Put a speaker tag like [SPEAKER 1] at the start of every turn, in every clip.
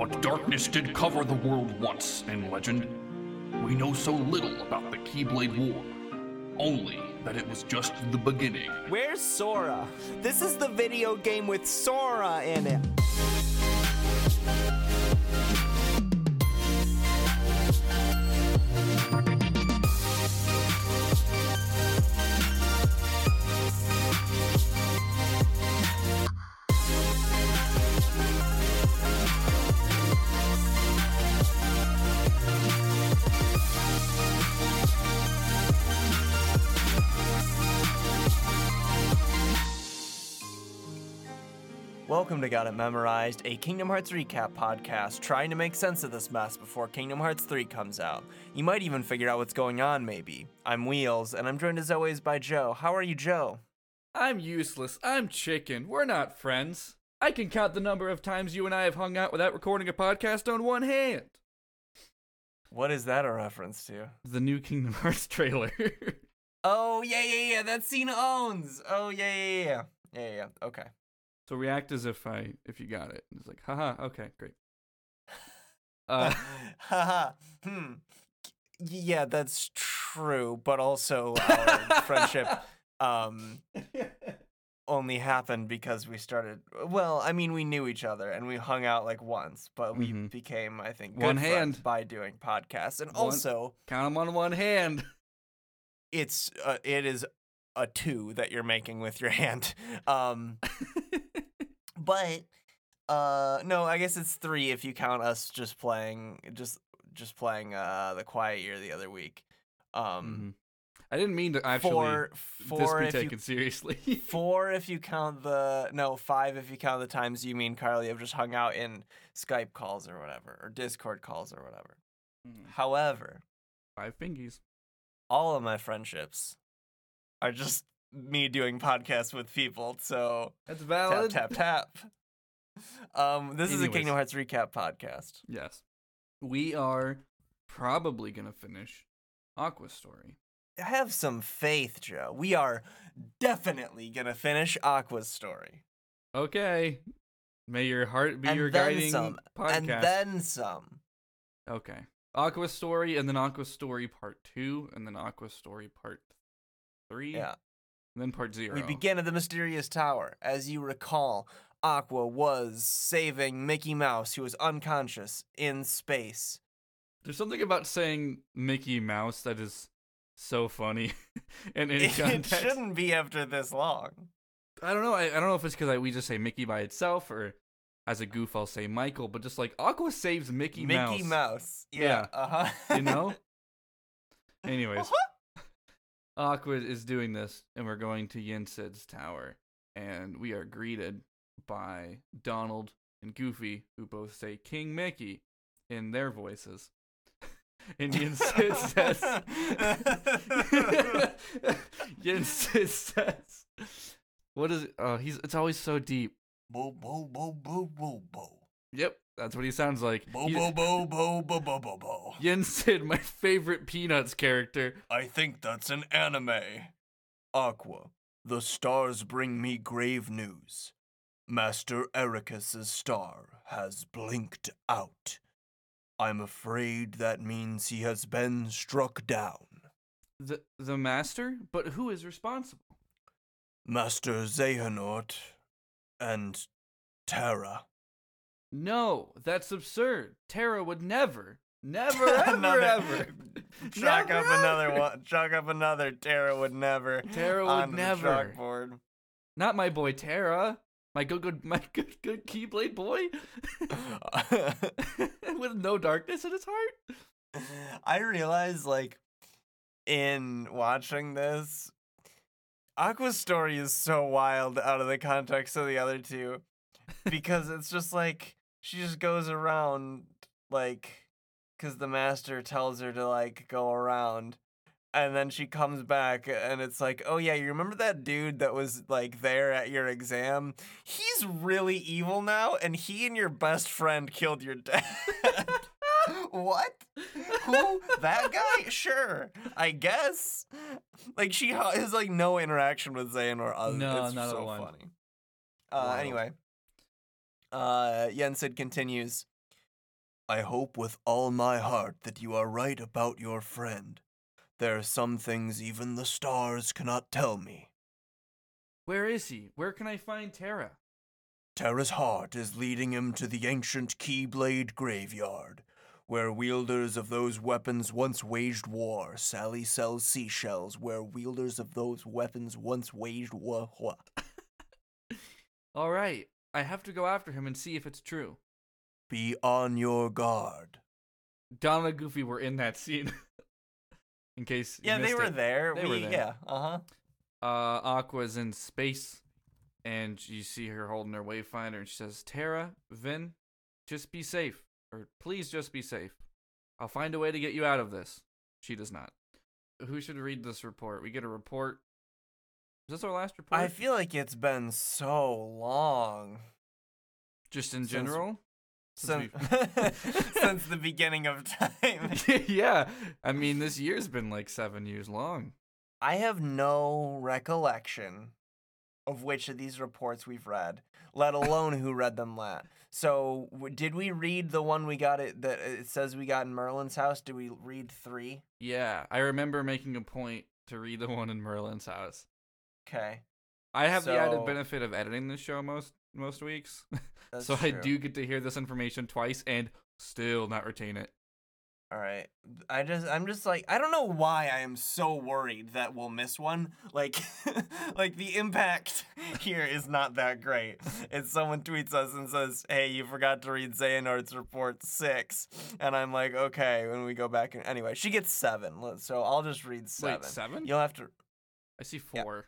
[SPEAKER 1] But darkness did cover the world once in legend. We know so little about the Keyblade War, only that it was just the beginning.
[SPEAKER 2] Where's Sora? This is the video game with Sora in it. Welcome to Got It Memorized, a Kingdom Hearts recap podcast trying to make sense of this mess before Kingdom Hearts 3 comes out. You might even figure out what's going on, maybe. I'm Wheels, and I'm joined as always by Joe. How are you, Joe?
[SPEAKER 3] I'm useless. I'm chicken. We're not friends. I can count the number of times you and I have hung out without recording a podcast on one hand.
[SPEAKER 2] What is that a reference to?
[SPEAKER 3] The new Kingdom Hearts trailer.
[SPEAKER 2] Oh, yeah, yeah, yeah, that scene owns. Oh, yeah, yeah, yeah. Yeah, yeah, yeah. Okay.
[SPEAKER 3] So react as if I if you got it. It's like, haha, okay, great. Uh,
[SPEAKER 2] Haha. hmm. Yeah, that's true, but also our friendship um only happened because we started well, I mean we knew each other and we hung out like once, but we
[SPEAKER 3] Mhm.
[SPEAKER 2] became I think
[SPEAKER 3] One hand.
[SPEAKER 2] by doing podcasts. And
[SPEAKER 3] One-
[SPEAKER 2] also
[SPEAKER 3] count them on one hand.
[SPEAKER 2] it's uh, it is a two that you're making with your hand. Um but uh no, I guess it's three if you count us just playing just just playing uh the quiet year the other week. Um
[SPEAKER 3] Mhm. I didn't mean to actually
[SPEAKER 2] four
[SPEAKER 3] this be
[SPEAKER 2] if you
[SPEAKER 3] taken seriously.
[SPEAKER 2] four if you count the no five if you count the times you mean Carly have just hung out in Skype calls or whatever or Discord calls or whatever.
[SPEAKER 3] Mhm.
[SPEAKER 2] However,
[SPEAKER 3] Five fingies.
[SPEAKER 2] all of my friendships are just me doing podcasts with people. So
[SPEAKER 3] That's valid.
[SPEAKER 2] tap tap. tap. Um, this is a Kingdom Hearts recap podcast.
[SPEAKER 3] Yes. We are probably gonna finish Aqua's story.
[SPEAKER 2] I have some faith, Joe. We are definitely gonna finish Aqua's story,
[SPEAKER 3] Okay. May your heart be
[SPEAKER 2] and
[SPEAKER 3] your
[SPEAKER 2] then
[SPEAKER 3] guiding
[SPEAKER 2] some,
[SPEAKER 3] podcast.
[SPEAKER 2] and then some.
[SPEAKER 3] Okay. Aqua Story and then Aqua Story Part 2 and then Aqua Story Part 3
[SPEAKER 2] Yeah.
[SPEAKER 3] And then Part 0.
[SPEAKER 2] We begin at the mysterious tower. As you recall, Aqua was saving Mickey Mouse, who was unconscious in space.
[SPEAKER 3] There's something about saying Mickey Mouse that is so funny in any
[SPEAKER 2] It
[SPEAKER 3] context.
[SPEAKER 2] shouldn't be after this long.
[SPEAKER 3] I don't know. I, I don't know if it's because we just say Mickey by itself or as a goof I'll say Michael, but just like Aqua saves Mickey,
[SPEAKER 2] Mickey
[SPEAKER 3] Mouse.
[SPEAKER 2] Mouse. Yeah.
[SPEAKER 3] Yeah.
[SPEAKER 2] Uh huh.
[SPEAKER 3] You know? Anyways, Aqua is doing this, and we're going to Yensid's tower, and we are greeted by Donald and Goofy, who both say King Mickey in their voices. and Yensid says, Yensid says, "What is it? Oh, he's it's always so deep."
[SPEAKER 2] Bo bo bo bo bo bo.
[SPEAKER 3] Yep, that's what he sounds like.
[SPEAKER 2] Bo bo bo bo bo bo bo bo.
[SPEAKER 3] Yensid, my favorite Peanuts character.
[SPEAKER 2] I think that's an anime. Aqua, the stars bring me grave news. Master Eraqus's star has blinked out. I'm afraid that means he has been struck down.
[SPEAKER 3] The the master, but who is responsible?
[SPEAKER 2] Master Xehanort and Terra.
[SPEAKER 3] No, that's absurd. Terra would never, never, ever,
[SPEAKER 2] Another-
[SPEAKER 3] ever.
[SPEAKER 2] Chalk
[SPEAKER 3] Never,
[SPEAKER 2] up another
[SPEAKER 3] ever.
[SPEAKER 2] one. Chalk up another. Terra would never.
[SPEAKER 3] Terra would
[SPEAKER 2] the
[SPEAKER 3] never.
[SPEAKER 2] chalkboard.
[SPEAKER 3] Not my boy Terra. My good, good, my good, good Keyblade boy, with no darkness in his heart.
[SPEAKER 2] I realize, like, in watching this, Aqua's story is so wild out of the context of the other two because it's just like she just goes around, like, because the master tells her to, like, go around. And then she comes back and it's like, oh yeah, you remember that dude that was like there at your exam? He's really evil now, and he and your best friend killed your dad. what? Who? That guy? Sure, I guess. Like she has like no interaction with zayn or Other.
[SPEAKER 3] No,
[SPEAKER 2] it's
[SPEAKER 3] not
[SPEAKER 2] so
[SPEAKER 3] one.
[SPEAKER 2] funny. Uh,
[SPEAKER 3] Wild.
[SPEAKER 2] anyway, uh, Yensid continues. I hope with all my heart that you are right about your friend. There are some things even the stars cannot tell me.
[SPEAKER 3] Where is he? Where can I find Terra?
[SPEAKER 2] Terra's heart is leading him to the ancient Keyblade graveyard, where wielders of those weapons once waged war. Sally sells seashells, where wielders of those weapons once waged war.
[SPEAKER 3] All right, I have to go after him and see if it's true.
[SPEAKER 2] Be on your guard.
[SPEAKER 3] Donald and Goofy were in that scene. in case
[SPEAKER 2] Yeah, they were
[SPEAKER 3] it.
[SPEAKER 2] there.
[SPEAKER 3] They
[SPEAKER 2] we,
[SPEAKER 3] were there.
[SPEAKER 2] Yeah, uh huh.
[SPEAKER 3] uh, Aqua's in space, and you see her holding her wayfinder, and she says, "Terra, Ven, just be safe, or please just be safe. I'll find a way to get you out of this." She does not. Who should read this report? We get a report. Is this our last report?
[SPEAKER 2] I feel like it's been so long
[SPEAKER 3] just in
[SPEAKER 2] since-
[SPEAKER 3] general.
[SPEAKER 2] since,
[SPEAKER 3] Since
[SPEAKER 2] since the beginning of time.
[SPEAKER 3] yeah, I mean this year's been like seven years long.
[SPEAKER 2] I have no recollection of which of these reports we've read, let alone who read them last. So, w- did we read the one we got it that it says we got in Merlin's house? Did we read three?
[SPEAKER 3] Yeah, I remember making a point to read the one in Merlin's house.
[SPEAKER 2] Okay.
[SPEAKER 3] I have so, the added benefit of editing this show most most weeks, so
[SPEAKER 2] true.
[SPEAKER 3] I do get to hear this information twice and still not retain it.
[SPEAKER 2] All right. I just I'm just like I don't know why I am so worried that we'll miss one. Like like the impact here is not that great. If someone tweets us and says, "Hey, you forgot to read Xehanort's report 6." And I'm like, "Okay, when we go back and anyway, she gets 7. So I'll just read 7."
[SPEAKER 3] Wait, 7?
[SPEAKER 2] You'll have to
[SPEAKER 3] I see 4.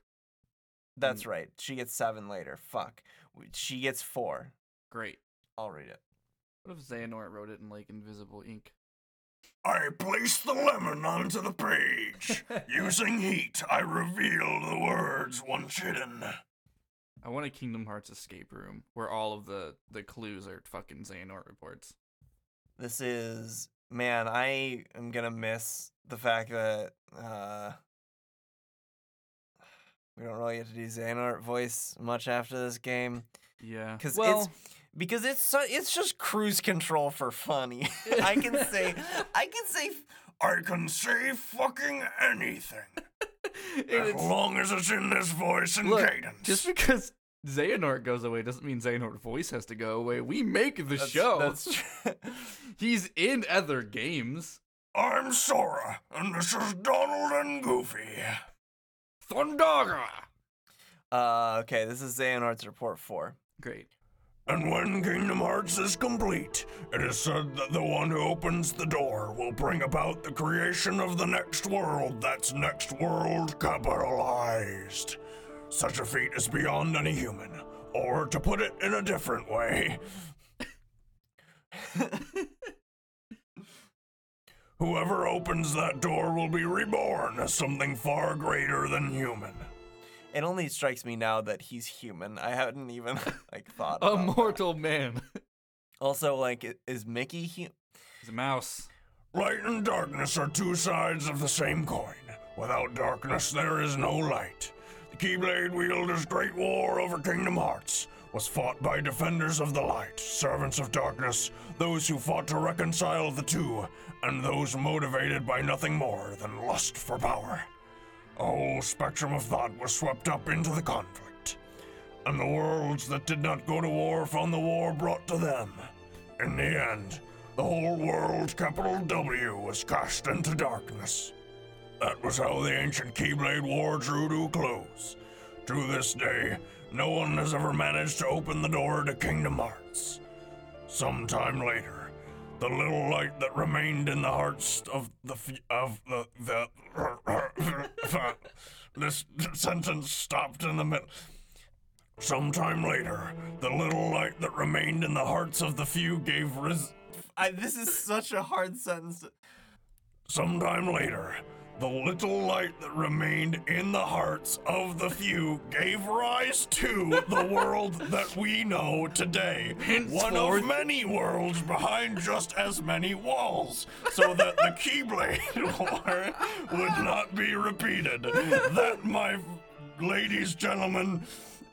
[SPEAKER 2] That's right. She gets 7 later. Fuck. She gets 4.
[SPEAKER 3] Great.
[SPEAKER 2] I'll read it.
[SPEAKER 3] What if Xehanort wrote it in like invisible ink?
[SPEAKER 4] I place the lemon onto the page. Using heat, I reveal the words once hidden.
[SPEAKER 3] I want a Kingdom Hearts escape room where all of the the clues are fucking Xehanort reports.
[SPEAKER 2] This is man, I am gonna miss the fact that uh we don't really get to do Xehanort voice much after this game
[SPEAKER 3] Yeah.
[SPEAKER 2] because
[SPEAKER 3] well,
[SPEAKER 2] it's because it's so, it's just cruise control for funny. I can say I can say
[SPEAKER 4] I can say fucking anything. As long as it's in this voice and
[SPEAKER 3] Look,
[SPEAKER 4] cadence.
[SPEAKER 3] just because Xehanort goes away doesn't mean Xehanort voice has to go away. We make the
[SPEAKER 2] that's,
[SPEAKER 3] show.
[SPEAKER 2] That's true.
[SPEAKER 3] He's in other games.
[SPEAKER 4] I'm Sora, and this is Donald and Goofy.
[SPEAKER 3] Thundaga.
[SPEAKER 2] uh, okay, this is Xehanort's report four.
[SPEAKER 3] Great.
[SPEAKER 4] And when Kingdom Hearts is complete, it is said that the one who opens the door will bring about the creation of the next world that's next world capitalized. Such a feat is beyond any human. Or to put it in a different way, whoever opens that door will be reborn as something far greater than human.
[SPEAKER 2] It only strikes me now that he's human. I hadn't even like thought.
[SPEAKER 3] Of A
[SPEAKER 2] about that.
[SPEAKER 3] mortal man.
[SPEAKER 2] Also, like, is Mickey human?
[SPEAKER 3] He's a mouse.
[SPEAKER 4] Light and darkness are two sides of the same coin. Without darkness, there is no light. The Keyblade wielder's great war over Kingdom Hearts was fought by defenders of the light, servants of darkness, those who fought to reconcile the two, and those motivated by nothing more than lust for power. A whole spectrum of thought was swept up into the conflict, and the worlds that did not go to war found the war brought to them. In the end, the whole world, capital W, was cast into darkness. That was how the ancient Keyblade War drew to a close. To this day, no one has ever managed to open the door to Kingdom Hearts. Sometime later, the little light that remained in the hearts of the f- of the the this sentence stopped in the middle. Sometime later, the little light that remained in the hearts of the few gave ris-
[SPEAKER 2] I, this is such a hard sentence.
[SPEAKER 4] Sometime later, the little light that remained in the hearts of the few gave rise to the world that we know today. One
[SPEAKER 3] Henceforth-
[SPEAKER 4] of many worlds behind just as many walls, so that the Keyblade War would not be repeated. That, my ladies, gentlemen,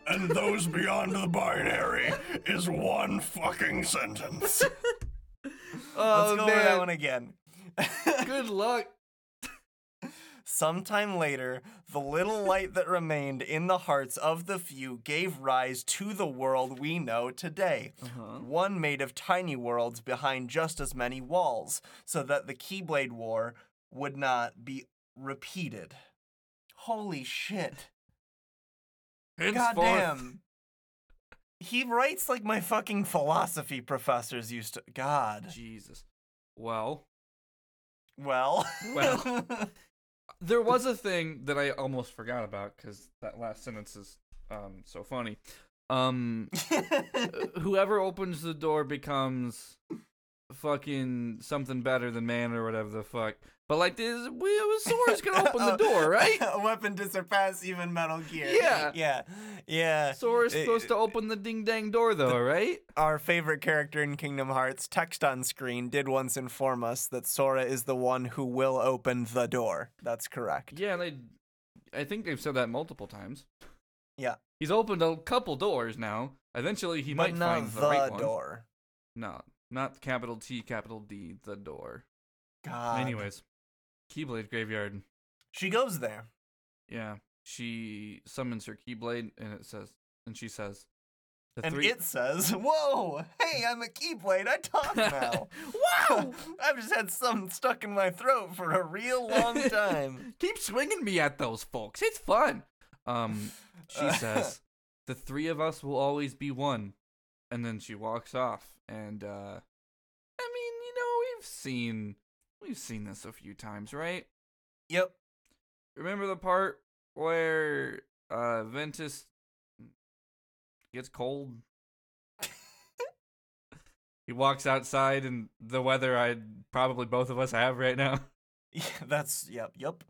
[SPEAKER 4] and those beyond the binary, is one fucking sentence.
[SPEAKER 3] Oh,
[SPEAKER 2] Let's go over that one again.
[SPEAKER 3] Good luck.
[SPEAKER 2] Sometime later, the little light that remained in the hearts of the few gave rise to the world we know today.
[SPEAKER 3] Uh-huh.
[SPEAKER 2] One made of tiny worlds behind just as many walls, so that the Keyblade War would not be repeated. Holy shit.
[SPEAKER 3] Henceforth-
[SPEAKER 2] Goddamn. He writes like my fucking philosophy professors used to. God.
[SPEAKER 3] Jesus. Well,
[SPEAKER 2] Well.
[SPEAKER 3] Well. there was a thing that I almost forgot about because that last sentence is um so funny. Um, whoever opens the door becomes fucking something better than man or whatever the fuck. But like this, we Sora's gonna open the door, right?
[SPEAKER 2] A weapon to surpass even Metal Gear.
[SPEAKER 3] Yeah.
[SPEAKER 2] Yeah. Yeah.
[SPEAKER 3] Sora's supposed to open the ding dang door though, right?
[SPEAKER 2] Our favorite character in Kingdom Hearts, text on screen, did once inform us that Sora is the one who will open the door. That's correct.
[SPEAKER 3] Yeah, they. I think they've said that multiple times.
[SPEAKER 2] Yeah.
[SPEAKER 3] He's opened a couple doors now. Eventually, he
[SPEAKER 2] but
[SPEAKER 3] might find
[SPEAKER 2] the,
[SPEAKER 3] the, right one.
[SPEAKER 2] door.
[SPEAKER 3] No, not capital T, capital D, the door.
[SPEAKER 2] God.
[SPEAKER 3] Anyways, Keyblade Graveyard.
[SPEAKER 2] She goes there.
[SPEAKER 3] Yeah, she summons her Keyblade, and it says, and she says, the
[SPEAKER 2] and
[SPEAKER 3] three.
[SPEAKER 2] it says, Whoa, hey, I'm a Keyblade. I talk now.
[SPEAKER 3] wow!
[SPEAKER 2] I've just had something stuck in my throat for a real long time.
[SPEAKER 3] Keep swinging me at those folks. It's fun. Um, she says, the three of us will always be one, and then she walks off. And uh, I mean, you know, we've seen we've seen this a few times, right?
[SPEAKER 2] Yep.
[SPEAKER 3] Remember the part where uh Ventus gets cold? he walks outside and the weather I probably both of us have right now.
[SPEAKER 2] Yeah, that's yep, yep.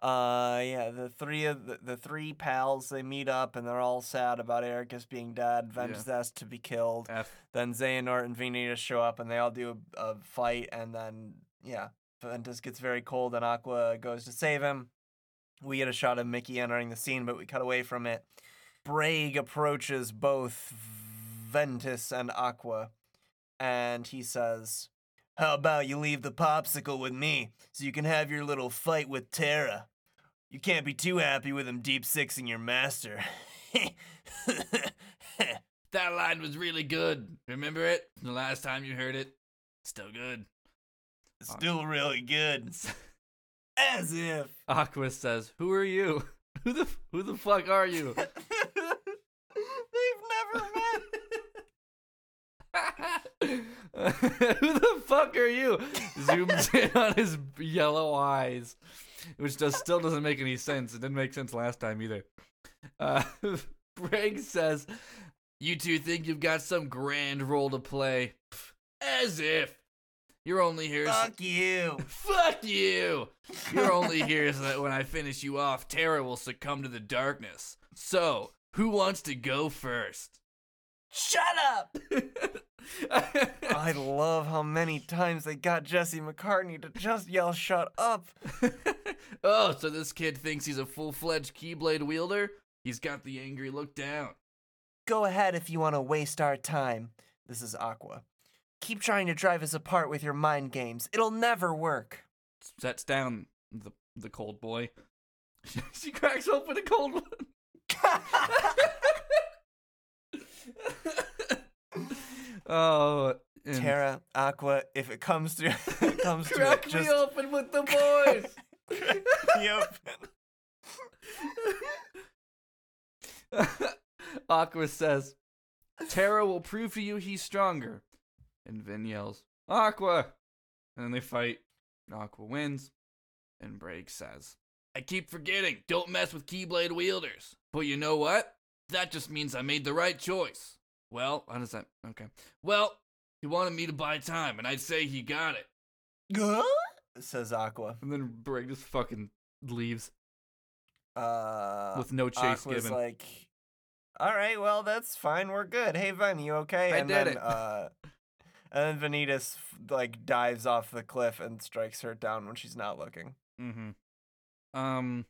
[SPEAKER 2] Uh, yeah, the three of the, the three pals they meet up and they're all sad about Eraqus being dead. Ventus has to be killed.
[SPEAKER 3] F.
[SPEAKER 2] Then Xehanort and Venus show up and they all do a, a fight. And then yeah, Ventus gets very cold and Aqua goes to save him. We get a shot of Mickey entering the scene, but we cut away from it. Braig approaches both Ventus and Aqua, and he says, How about you leave the popsicle with me so you can have your little fight with Terra? You can't be too happy with him deep sixing your master.
[SPEAKER 3] That line was really good. Remember it? The last time you heard it? Still good.
[SPEAKER 2] Still really good. As if.
[SPEAKER 3] Aqua says, "Who are you? Who the who the fuck are you?"
[SPEAKER 2] They've never met.
[SPEAKER 3] Who the fuck are you? Zooms in on his yellow eyes, which does still doesn't make any sense. It didn't make sense last time either. Uh, Braig says, "You two think you've got some grand role to play? As if you're only here.
[SPEAKER 2] Fuck you.
[SPEAKER 3] Fuck you! You're only here so that when I finish you off, Terra will succumb to the darkness. So, who wants to go first?
[SPEAKER 2] Shut up. I love how many times they got Jesse McCartney to just yell "Shut up."
[SPEAKER 3] oh, so this kid thinks he's a full-fledged Keyblade wielder? He's got the angry look down.
[SPEAKER 2] Go ahead if you want to waste our time. This is Aqua. Keep trying to drive us apart with your mind games. It'll never work.
[SPEAKER 3] Sets down the the cold boy. she cracks open a cold one. oh, and
[SPEAKER 2] Terra, Aqua, if it comes to it comes to it,
[SPEAKER 3] crack me
[SPEAKER 2] just
[SPEAKER 3] open with the boys.
[SPEAKER 2] Yep.
[SPEAKER 3] Aqua says, Terra will prove to you he's stronger. And Ven yells, Aqua! And then they fight. And Aqua wins. And Braig says, I keep forgetting, don't mess with Keyblade wielders. But you know what? That just means I made the right choice. Well, how does that? Okay. Well, he wanted me to buy time, and I'd say he got it.
[SPEAKER 2] Huh? Says Aqua.
[SPEAKER 3] And then Braig just fucking leaves
[SPEAKER 2] Uh,
[SPEAKER 3] with no chase
[SPEAKER 2] Aqua's
[SPEAKER 3] given.
[SPEAKER 2] like, all right, well, that's fine. We're good. Hey, Ven, you okay?
[SPEAKER 3] I
[SPEAKER 2] and
[SPEAKER 3] did
[SPEAKER 2] then,
[SPEAKER 3] it.
[SPEAKER 2] Uh, and then Vanitas like dives off the cliff and strikes her down when she's not looking.
[SPEAKER 3] Mm-hmm. Um,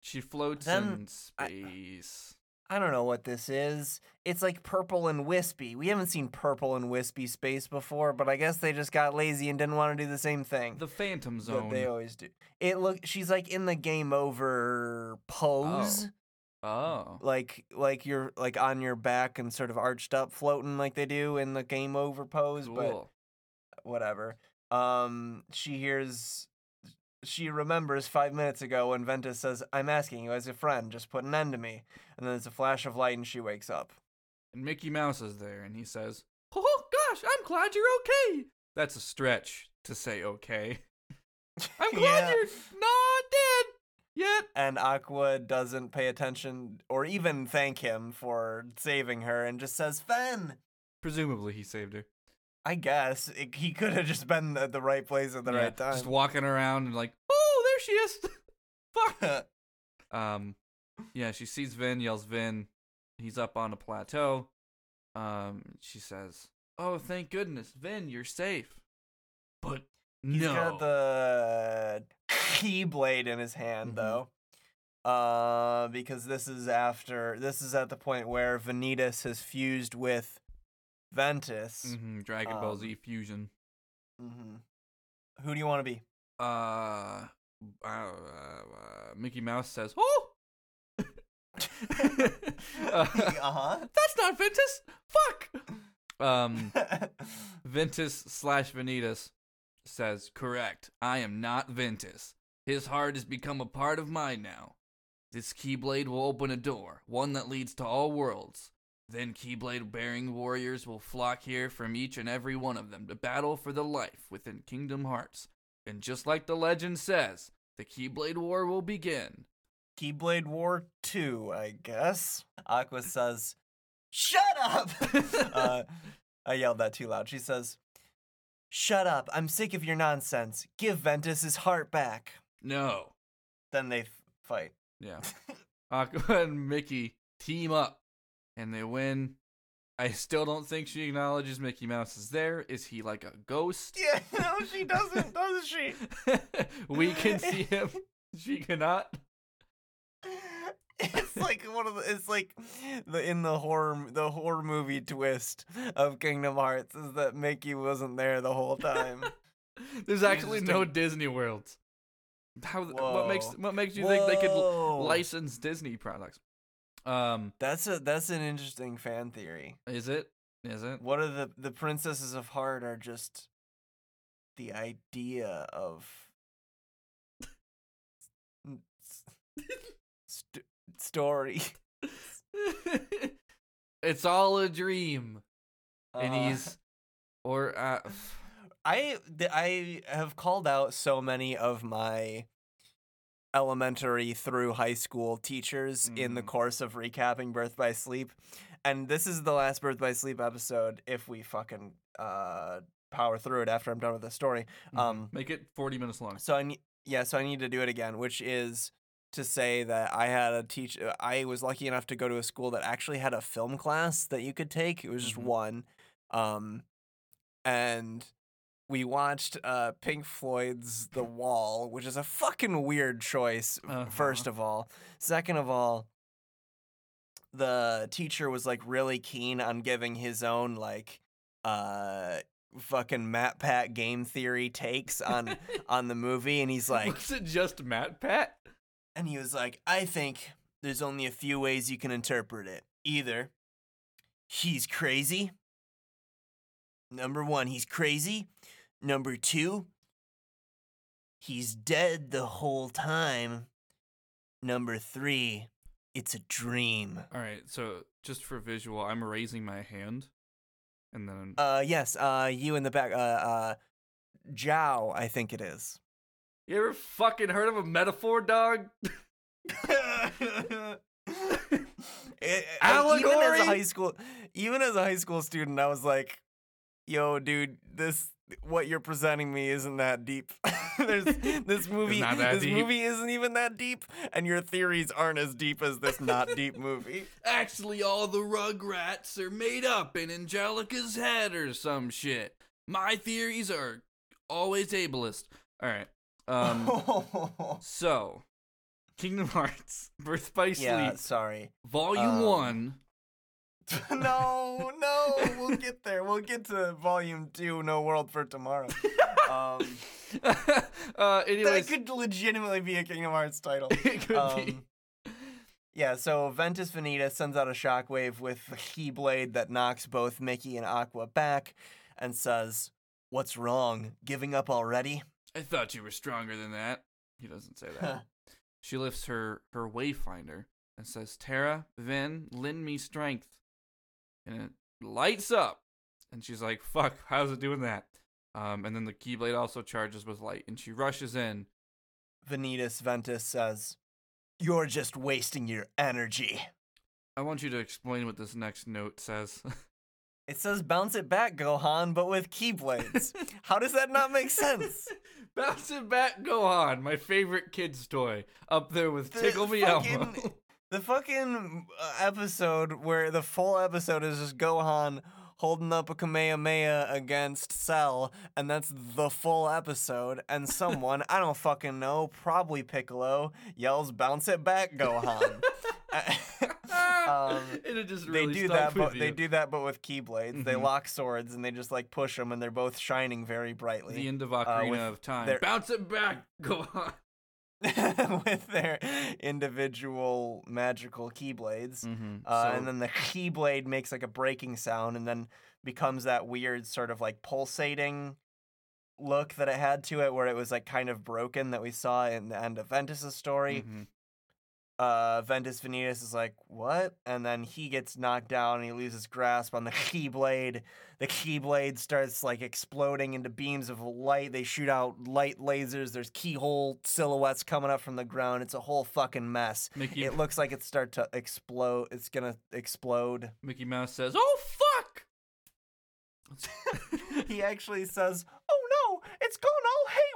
[SPEAKER 3] she floats
[SPEAKER 2] Then
[SPEAKER 3] in space.
[SPEAKER 2] I don't know what this is. It's like purple and wispy. We haven't seen purple and wispy space before, but I guess they just got lazy and didn't want to do the same thing
[SPEAKER 3] The Phantom
[SPEAKER 2] that
[SPEAKER 3] Zone.
[SPEAKER 2] they always do. It look she's like in the game over pose.
[SPEAKER 3] oh.
[SPEAKER 2] Like like you're like on your back and sort of arched up floating like they do in the game over pose, but whatever. Um, she hears, she remembers five minutes ago when Ventus says, "I'm asking you as a friend, just put an end to me." And then there's a flash of light, and she wakes up.
[SPEAKER 3] And Mickey Mouse is there, and he says, "Oh, oh gosh, I'm glad you're okay." That's a stretch to say okay. I'm glad
[SPEAKER 2] Yeah.
[SPEAKER 3] you're not dead yet.
[SPEAKER 2] And Aqua doesn't pay attention or even thank him for saving her, and just says, "Ven."
[SPEAKER 3] Presumably, he saved her.
[SPEAKER 2] I guess it, he could have just been at the right place at the
[SPEAKER 3] Yeah,
[SPEAKER 2] right time.
[SPEAKER 3] Just walking around and like, oh, there she is. Fuck. Um, yeah, she sees Ven, yells Ven. He's up on a plateau. Um, she says, "Oh, thank goodness, Ven, you're safe." But
[SPEAKER 2] He's
[SPEAKER 3] no,
[SPEAKER 2] got the keyblade in his hand
[SPEAKER 3] Mhm.
[SPEAKER 2] though. Uh because this is after this is at the point where Vanitas has fused with Ventus.
[SPEAKER 3] Mhm, Dragon Ball
[SPEAKER 2] um,
[SPEAKER 3] Z fusion.
[SPEAKER 2] hmm Who do you want to be?
[SPEAKER 3] Uh, uh, uh, Mickey Mouse says, "Oh." uh,
[SPEAKER 2] uh-huh.
[SPEAKER 3] that's not Ventus. Fuck. Um, Ventus slash Vanitas says, correct. I am not Ventus. His heart has become a part of mine now. This Keyblade will open a door, one that leads to all worlds. Then Keyblade bearing warriors will flock here from each and every one of them to battle for the life within Kingdom Hearts. And just like the legend says, the Keyblade War will begin.
[SPEAKER 2] Keyblade War 2, I guess. Aqua says, Shut up! uh, I yelled that too loud. She says, Shut up. I'm sick of your nonsense. Give Ventus his heart back.
[SPEAKER 3] no.
[SPEAKER 2] Then they f- fight.
[SPEAKER 3] Yeah. Aqua and Mickey team up and they win. I still don't think she acknowledges Mickey Mouse is there. Is he like a ghost?
[SPEAKER 2] Yeah, no, she doesn't, does she?
[SPEAKER 3] we can see him. She cannot.
[SPEAKER 2] It's like one of the. It's like the in the horror the horror movie twist of Kingdom Hearts is that Mickey wasn't there the whole time.
[SPEAKER 3] There's actually no Disney worlds. How? What makes what makes you think they could license Disney products? Um,
[SPEAKER 2] That's a that's an interesting fan theory.
[SPEAKER 3] is it? Is it?
[SPEAKER 2] What are the the princesses of heart are just the idea of st- story.
[SPEAKER 3] it's all a dream, and
[SPEAKER 2] Uh,
[SPEAKER 3] he's or uh,
[SPEAKER 2] I I have called out so many of my elementary through high school teachers in the
[SPEAKER 3] Mm.
[SPEAKER 2] course of recapping Birth by Sleep, and this is the last Birth by Sleep episode. If we fucking uh power through it after I'm done with the story, um,
[SPEAKER 3] make it 40 minutes long.
[SPEAKER 2] so I need yeah, so I need to do it again, which is to say that I had a teach. I was lucky enough to go to a school that actually had a film class that you could take. It was just
[SPEAKER 3] Mhm.
[SPEAKER 2] one, um, and we watched uh, Pink Floyd's The Wall, which is a fucking weird choice.
[SPEAKER 3] Uh-huh.
[SPEAKER 2] First of all, second of all, the teacher was like really keen on giving his own like uh fucking MatPat game theory takes on on the movie and he's like
[SPEAKER 3] was it just MatPat?
[SPEAKER 2] and he was like I think there's only a few ways you can interpret it. Either he's crazy. Number 1, he's crazy. Number 2, he's dead the whole time. Number 3, it's a dream.
[SPEAKER 3] All right, so just for visual, I'm raising my hand, and then
[SPEAKER 2] Uh yes, uh you in the back uh uh Zhao, I think it is.
[SPEAKER 3] you ever fucking heard of a metaphor, dog?
[SPEAKER 2] It- I- Even as a high school, even as a high school student, I was like, "Yo, dude, this what you're presenting me isn't that deep. There's this movie. this
[SPEAKER 3] deep.
[SPEAKER 2] movie isn't even that deep, and your theories aren't as deep as this not deep movie.
[SPEAKER 3] Actually, all the Rugrats are made up in Angelica's head or some shit. My theories are always ableist. All right. Um. so Kingdom Hearts, Birth by Sleep,
[SPEAKER 2] Yeah, sorry.
[SPEAKER 3] Volume
[SPEAKER 2] um,
[SPEAKER 3] One.
[SPEAKER 2] no, no, we'll get there. We'll get to volume two, No World for Tomorrow. Um,
[SPEAKER 3] uh,
[SPEAKER 2] that could legitimately be a Kingdom Hearts title.
[SPEAKER 3] it could be.
[SPEAKER 2] Um, yeah, so Ventus Venita sends out a shockwave with the Keyblade that knocks both Mickey and Aqua back and says, What's wrong? Giving up already?
[SPEAKER 3] I thought you were stronger than that. He doesn't say that. she lifts her her wayfinder and says, "Terra, Ven, lend me strength." And it lights up, and she's like, "Fuck, how's it doing that?" Um, and then the Keyblade also charges with light, and she rushes in.
[SPEAKER 2] Vanitas Ventus says, You're just wasting your energy.
[SPEAKER 3] I want you to explain what this next note says.
[SPEAKER 2] It says bounce it back, Gohan, but with Keyblades. How does that not make sense?
[SPEAKER 3] Bounce it back, Gohan, my favorite kid's toy, up there with
[SPEAKER 2] The
[SPEAKER 3] Tickle Me Elmo.
[SPEAKER 2] The fucking uh, episode where the full episode is just Gohan holding up a Kamehameha against Cell, and that's the full episode. And someone, I don't fucking know, probably Piccolo, yells, bounce it back, Gohan. um,
[SPEAKER 3] just
[SPEAKER 2] they do that, but
[SPEAKER 3] with
[SPEAKER 2] they
[SPEAKER 3] you.
[SPEAKER 2] do that, but with Keyblades. They
[SPEAKER 3] Mhm.
[SPEAKER 2] lock swords and they just like push them, and they're both shining very brightly.
[SPEAKER 3] the end of
[SPEAKER 2] uh,
[SPEAKER 3] Ocarina
[SPEAKER 2] with
[SPEAKER 3] of Time. Bounce it back, Gohan.
[SPEAKER 2] with their individual magical keyblades.
[SPEAKER 3] Mm-hmm.
[SPEAKER 2] Uh, and then the keyblade makes like a breaking sound and then becomes that weird sort of like pulsating look that it had to it where it was like kind of broken that we saw in the end of Ventus's story.
[SPEAKER 3] Mm-hmm.
[SPEAKER 2] Uh, Ventus Vanitas is like, what? And then he gets knocked down and he loses grasp on the keyblade. The keyblade starts like exploding into beams of light. They shoot out light lasers. There's keyhole silhouettes coming up from the ground. It's a whole fucking mess.
[SPEAKER 3] Mickey,
[SPEAKER 2] It looks like it's start to explode. It's gonna explode.
[SPEAKER 3] Mickey Mouse says, "Oh fuck!"
[SPEAKER 2] he actually says, "Oh no, it's gone all haywire."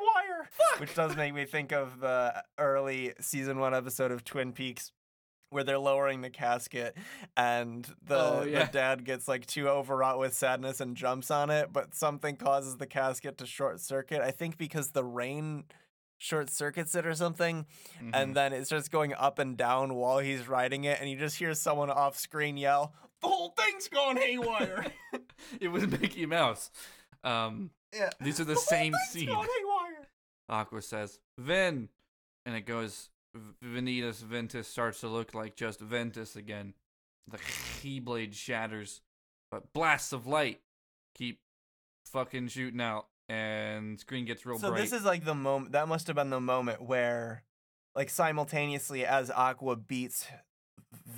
[SPEAKER 3] Fuck!
[SPEAKER 2] Which does make me think of the early season one episode of Twin Peaks. Where they're lowering the casket, and the,
[SPEAKER 3] Oh, yeah.
[SPEAKER 2] the dad gets like too overwrought with sadness and jumps on it, but something causes the casket to short circuit. I think because the rain short circuits it or something,
[SPEAKER 3] Mhm.
[SPEAKER 2] and then it starts going up and down while he's riding it, and you just hear someone off screen yell, "The whole thing's gone haywire!"
[SPEAKER 3] it was Mickey Mouse. Um,
[SPEAKER 2] yeah,
[SPEAKER 3] these are the
[SPEAKER 2] "The
[SPEAKER 3] same
[SPEAKER 2] thing's
[SPEAKER 3] scene.
[SPEAKER 2] gone haywire!"
[SPEAKER 3] Aqua says, "Ven," and it goes. V- Vanitas Ventus starts to look like just Ventus again. The keyblade shatters, but blasts of light keep fucking shooting out, and screen gets real
[SPEAKER 2] So
[SPEAKER 3] bright.
[SPEAKER 2] this is like the moment. That must have been the moment where, like, simultaneously as Aqua beats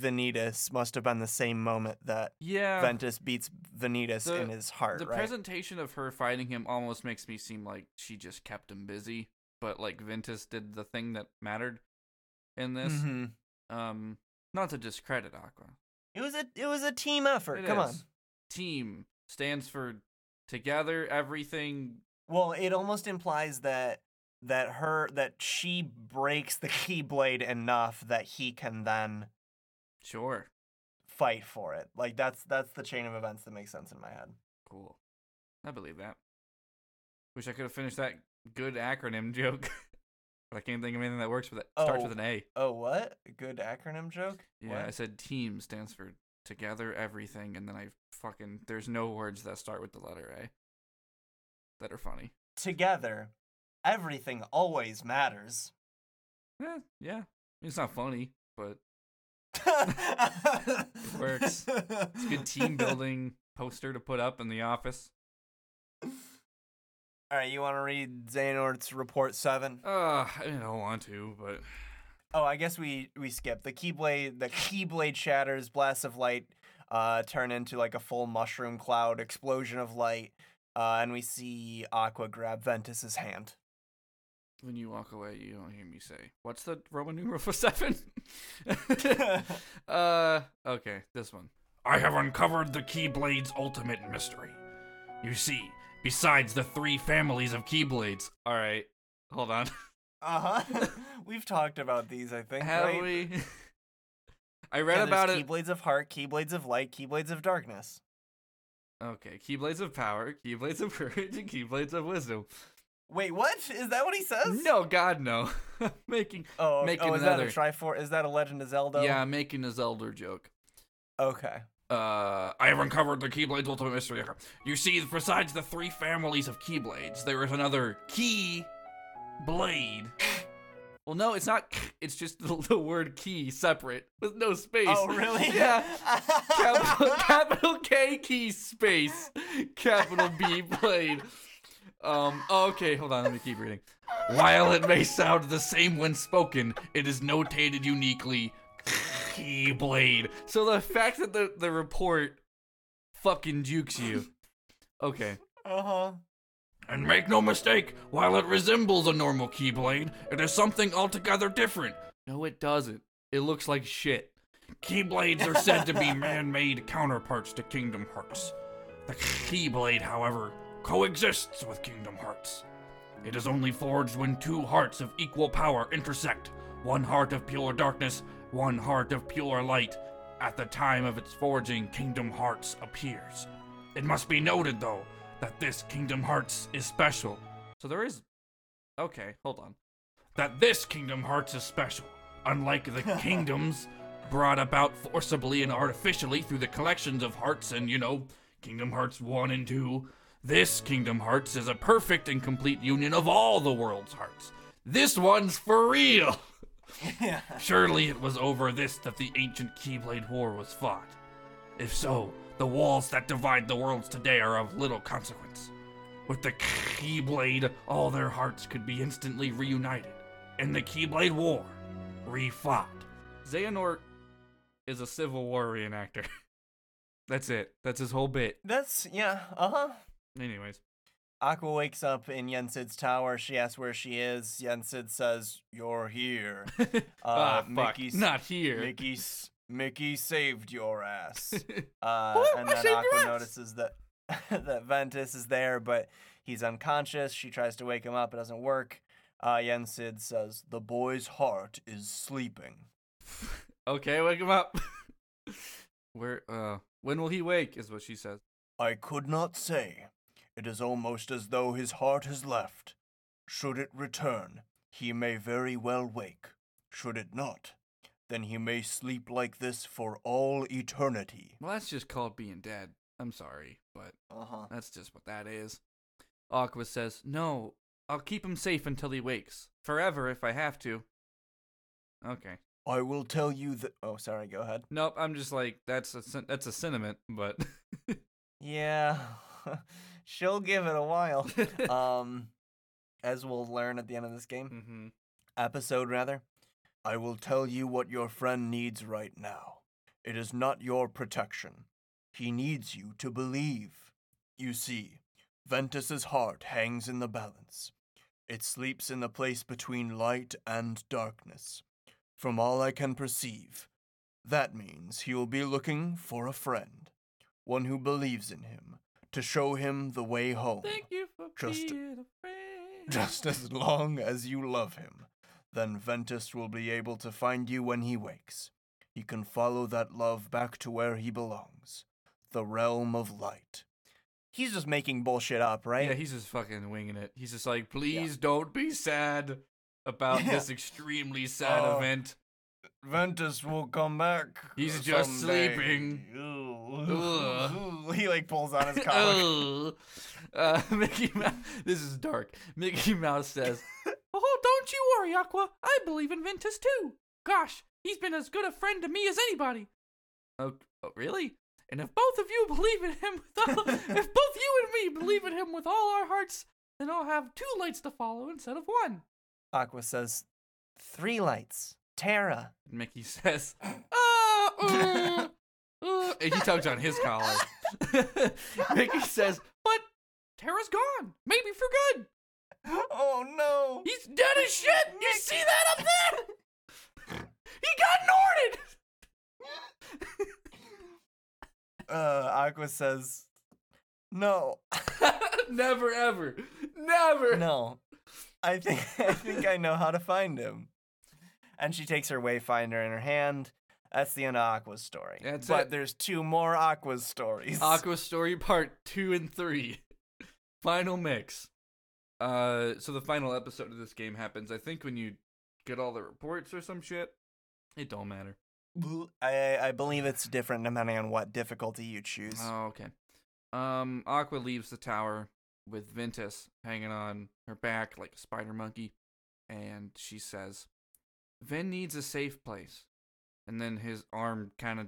[SPEAKER 2] Vanitas, must have been the same moment that
[SPEAKER 3] yeah.
[SPEAKER 2] Ventus beats Vanitas
[SPEAKER 3] The-
[SPEAKER 2] in his heart.
[SPEAKER 3] the
[SPEAKER 2] right?
[SPEAKER 3] presentation of her fighting him almost makes me seem like she just kept him busy, but like Ventus did the thing that mattered in this.
[SPEAKER 2] Mhm.
[SPEAKER 3] Um, not to discredit Aqua.
[SPEAKER 2] It was a it was a team effort.
[SPEAKER 3] It
[SPEAKER 2] Come on.
[SPEAKER 3] Team stands for together, everything.
[SPEAKER 2] Well, it almost implies that that her that she breaks the keyblade enough that he can then
[SPEAKER 3] Sure,
[SPEAKER 2] fight for it. Like that's that's the chain of events that makes sense in my head.
[SPEAKER 3] cool. I believe that. Wish I could have finished that good acronym joke, but I can't think of anything that works with it. Starts with
[SPEAKER 2] Oh.
[SPEAKER 3] an A.
[SPEAKER 2] Oh, what? Good acronym joke?
[SPEAKER 3] Yeah, I said team stands for together everything, and then I fucking there's no words that start with the letter A that are funny.
[SPEAKER 2] Together, everything always matters.
[SPEAKER 3] Yeah, yeah. It's not funny, but Works. it's a good team building poster to put up in the office.
[SPEAKER 2] All right, you want to read Xehanort's report seven?
[SPEAKER 3] Uh, I don't want to, but
[SPEAKER 2] Oh, I guess we we skipped the keyblade. The keyblade shatters, blasts of light uh, turn into like a full mushroom cloud, explosion of light, uh, and we see Aqua grab Ventus's hand.
[SPEAKER 3] When you walk away, you don't hear me say, "What's the Roman numeral for seven? uh, okay, this one.
[SPEAKER 1] I have uncovered the Keyblade's ultimate mystery. You see, besides the three families of Keyblades,
[SPEAKER 3] All right, hold on.
[SPEAKER 2] Uh huh. We've talked about these, I think.
[SPEAKER 3] Have
[SPEAKER 2] right?
[SPEAKER 3] we? I read
[SPEAKER 2] Yeah,
[SPEAKER 3] about it.
[SPEAKER 2] Keyblades of heart, keyblades of light, keyblades of darkness.
[SPEAKER 3] Okay, Keyblades of Power, Keyblades of Courage, and Keyblades of Wisdom.
[SPEAKER 2] Wait, what? Is that what he says?
[SPEAKER 3] No, God, no. making
[SPEAKER 2] Oh,
[SPEAKER 3] Making
[SPEAKER 2] oh is
[SPEAKER 3] another-
[SPEAKER 2] that a Trifor? Is that a Legend of Zelda?
[SPEAKER 3] yeah, making a Zelda joke.
[SPEAKER 2] Okay.
[SPEAKER 1] Uh, I have uncovered the Keyblade's ultimate mystery. You see, besides the three families of Keyblades, there is another Key Blade.
[SPEAKER 3] Well, no, it's not. It's just the, the word key separate with no space.
[SPEAKER 2] Oh, really?
[SPEAKER 3] Yeah. capital, capital K key space, capital B blade. Um. Okay, hold on. Let me keep reading.
[SPEAKER 1] While it may sound the same when spoken, it is notated uniquely Keyblade.
[SPEAKER 3] So the fact that the the report fucking jukes you. Okay.
[SPEAKER 2] uh huh.
[SPEAKER 1] And make no mistake, while it resembles a normal Keyblade, it is something altogether different.
[SPEAKER 3] No, it doesn't. It looks like shit.
[SPEAKER 1] Keyblades are said to be man made counterparts to Kingdom Hearts. The Keyblade, however, coexists with Kingdom Hearts. It is only forged when two hearts of equal power intersect one heart of pure darkness, one heart of pure light. At the time of its forging, Kingdom Hearts appears. It must be noted, though, that this Kingdom Hearts is special.
[SPEAKER 3] So there is. Okay, hold on.
[SPEAKER 1] that this Kingdom Hearts is special. Unlike the kingdoms brought about forcibly and artificially through the collections of hearts and, you know, Kingdom Hearts 1 and 2, this Kingdom Hearts is a perfect and complete union of all the world's hearts. This one's for real!
[SPEAKER 2] Yeah.
[SPEAKER 1] Surely it was over this that the ancient Keyblade War was fought. If so, the walls that divide the worlds today are of little consequence. With the Keyblade, all their hearts could be instantly reunited, and the Keyblade War refought.
[SPEAKER 3] Xehanort is a Civil War reenactor. That's it. That's his whole bit.
[SPEAKER 2] That's yeah. Uh huh.
[SPEAKER 3] Anyways.
[SPEAKER 2] Aqua wakes up in Yensid's tower. She asks where she is. Yensid says, "You're here." Uh,
[SPEAKER 3] ah, fuck.
[SPEAKER 2] Mickey's-
[SPEAKER 3] Not here.
[SPEAKER 2] Mickey, Mickey saved your ass. Uh,
[SPEAKER 3] What?
[SPEAKER 2] and
[SPEAKER 3] I
[SPEAKER 2] then
[SPEAKER 3] saved your
[SPEAKER 2] Aqua notices that that Ventus is there, but he's unconscious. She tries to wake him up. It doesn't work. Uh, Yensid says, "The boy's heart is sleeping."
[SPEAKER 3] okay, wake him up. Where uh when will he wake is what she says.
[SPEAKER 2] I could not say. It is almost as though his heart has left. Should it return, he may very well wake. Should it not, then he may sleep like this for all eternity.
[SPEAKER 3] Well, that's just called being dead. I'm sorry, but
[SPEAKER 2] Uh huh.
[SPEAKER 3] that's just what that is. Aqua says, "No, I'll keep him safe until he wakes. Forever if I have to." Okay.
[SPEAKER 2] I will tell you that. Oh, sorry. Go ahead.
[SPEAKER 3] Nope, I'm just like that's a that's a sentiment, but
[SPEAKER 2] Yeah, she'll give it a while. um, as we'll learn at the end of this game
[SPEAKER 3] mm-hmm.
[SPEAKER 2] episode, rather. I will tell you what your friend needs right now. It is not your protection. He needs you to believe. You see, Ventus's heart hangs in the balance. It sleeps in the place between light and darkness. From all I can perceive, that means he will be looking for a friend, one who believes in him, to show him the way home.
[SPEAKER 3] Thank you for
[SPEAKER 2] Just-
[SPEAKER 3] being a friend.
[SPEAKER 2] Just as long as you love him, then Ventus will be able to find you when he wakes. He can follow that love back to where he belongs the realm of light. He's just making bullshit up, right?
[SPEAKER 3] Yeah, he's just fucking winging it. He's just like, please don't be sad about
[SPEAKER 2] Yeah.
[SPEAKER 3] this extremely sad
[SPEAKER 2] Oh.
[SPEAKER 3] event.
[SPEAKER 2] Ventus will come back.
[SPEAKER 3] He's just
[SPEAKER 2] someday.
[SPEAKER 3] sleeping.
[SPEAKER 2] He like pulls on his collar.
[SPEAKER 3] Uh, Mickey Mouse. This is dark. Mickey Mouse says, "Oh, don't you worry, Aqua. I believe in Ventus too. Gosh, he's been as good a friend to me as anybody." Oh, oh, really? And if both of you believe in him with all, if both you and me believe in him with all our hearts, then I'll have two lights to follow instead of one.
[SPEAKER 2] Aqua says, Three lights. Terra.
[SPEAKER 3] Mickey says, "Ah, uh, uh," and he tugs on his collar. Mickey says, "But Terra's gone. Maybe for good.
[SPEAKER 2] Oh no.
[SPEAKER 3] He's dead as shit. You see that up there? he got
[SPEAKER 2] Uh, Aqua says, No.
[SPEAKER 3] Never ever, never.
[SPEAKER 2] no. I think I think I know how to find him. And she takes her wayfinder in her hand. That's the end of Aqua's story.
[SPEAKER 3] That's
[SPEAKER 2] but
[SPEAKER 3] it.
[SPEAKER 2] there's two more Aqua's stories.
[SPEAKER 3] Aqua story part two and three. Final mix. Uh, so the final episode of this game happens. I think when you get all the reports or some shit. It don't matter.
[SPEAKER 2] I I believe it's different depending on what difficulty you choose.
[SPEAKER 3] Oh, okay. Um, Aqua leaves the tower with Ventus hanging on her back like a spider monkey, and she says, "Ven needs a safe place." And then his arm kind of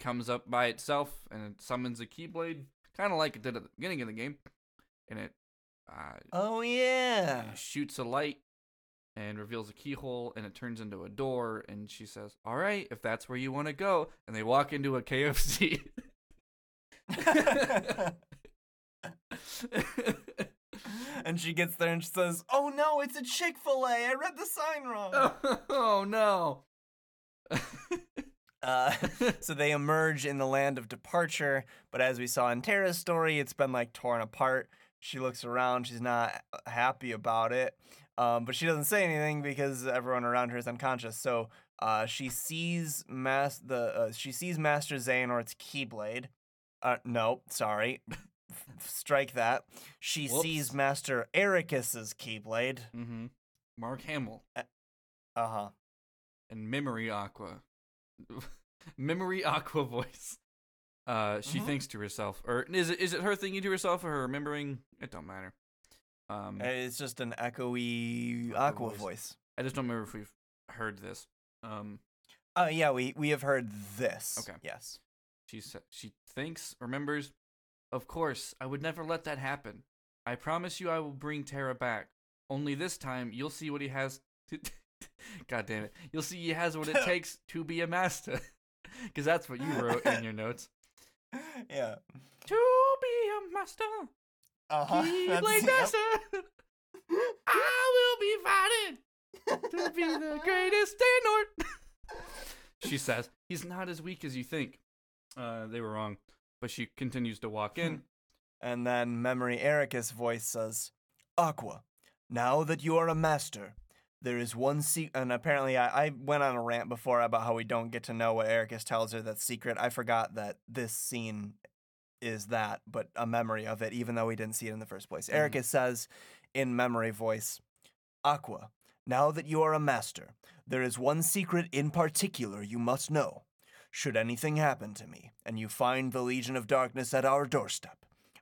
[SPEAKER 3] comes up by itself, and it summons a Keyblade, kind of like it did at the beginning of the game, and it uh,
[SPEAKER 2] oh yeah.
[SPEAKER 3] shoots a light and reveals a keyhole and it turns into a door and she says all right if that's where you want to go and they walk into a kfc
[SPEAKER 2] and she gets there and she says, "Oh no, it's a Chick Fil A. I read the sign wrong."
[SPEAKER 3] oh no
[SPEAKER 2] Uh, so they emerge in the land of departure, but as we saw in Terra's story, it's been like torn apart. She looks around, she's not happy about it, um, but she doesn't say anything because everyone around her is unconscious. So uh, she sees mas- the uh, she sees Master Xehanort's Keyblade. Uh, no, sorry, strike that. She sees Master Eraqus's Keyblade.
[SPEAKER 3] mm-hmm. mark hamill
[SPEAKER 2] Uh huh.
[SPEAKER 3] and memory aqua memory aqua voice uh she
[SPEAKER 2] Mhm.
[SPEAKER 3] thinks to herself or is it is it her thinking to herself or her remembering it don't matter um
[SPEAKER 2] It's just an echoey
[SPEAKER 3] Aqua voice.
[SPEAKER 2] voice.
[SPEAKER 3] i just don't remember if we've heard this um
[SPEAKER 2] Oh yeah, we we have heard this.
[SPEAKER 3] Okay.
[SPEAKER 2] Yes.
[SPEAKER 3] She she thinks, remembers. Of course, I would never let that happen. I promise you, I will bring Terra back. Only this time, you'll see what he has. To God damn it! You'll see he has what it takes to be a master. Because that's what you wrote in your notes.
[SPEAKER 2] yeah.
[SPEAKER 3] To be a master,
[SPEAKER 2] Uh
[SPEAKER 3] Keyblade master. I will be fighting to be the greatest Xehanort. she says, he's not as weak as you think. Uh, they were wrong. But she continues to walk in.
[SPEAKER 2] And then Memory Eraqus' voice says, Aqua, now that you are a master, there is one secret. And apparently, I, I went on a rant before about how we don't get to know what Eraqus tells her that's secret. I forgot that this scene is that, but a memory of it, even though we didn't see it in the first place.
[SPEAKER 3] Mhm.
[SPEAKER 2] Eraqus says in memory voice, Aqua, now that you are a master, there is one secret in particular you must know. Should anything happen to me, and you find the Legion of Darkness at our doorstep,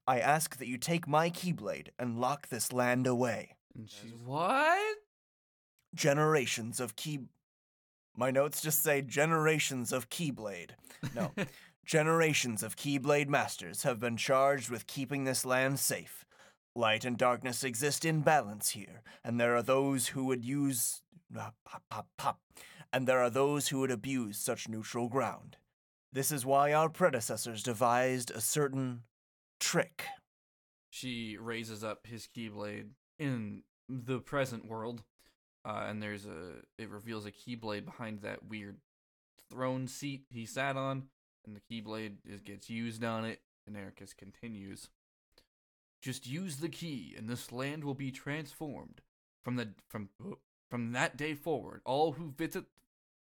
[SPEAKER 2] I ask that you take my Keyblade and lock this land away.
[SPEAKER 3] And she's, what?
[SPEAKER 2] Generations of Key. My notes just say generations of Keyblade. No. Generations of Keyblade masters have been charged with keeping this land safe. Light and darkness exist in balance here, and there are those who would use. ah, pop, pop, pop. And there are those who would abuse such neutral ground. This is why our predecessors devised a certain trick.
[SPEAKER 3] she raises up his keyblade in the present world. Uh, and there's a, it reveals a keyblade behind that weird throne seat he sat on. And the keyblade is, gets used on it. And Eraqus continues. Just use the key, and this land will be transformed. From the from from that day forward, all who visit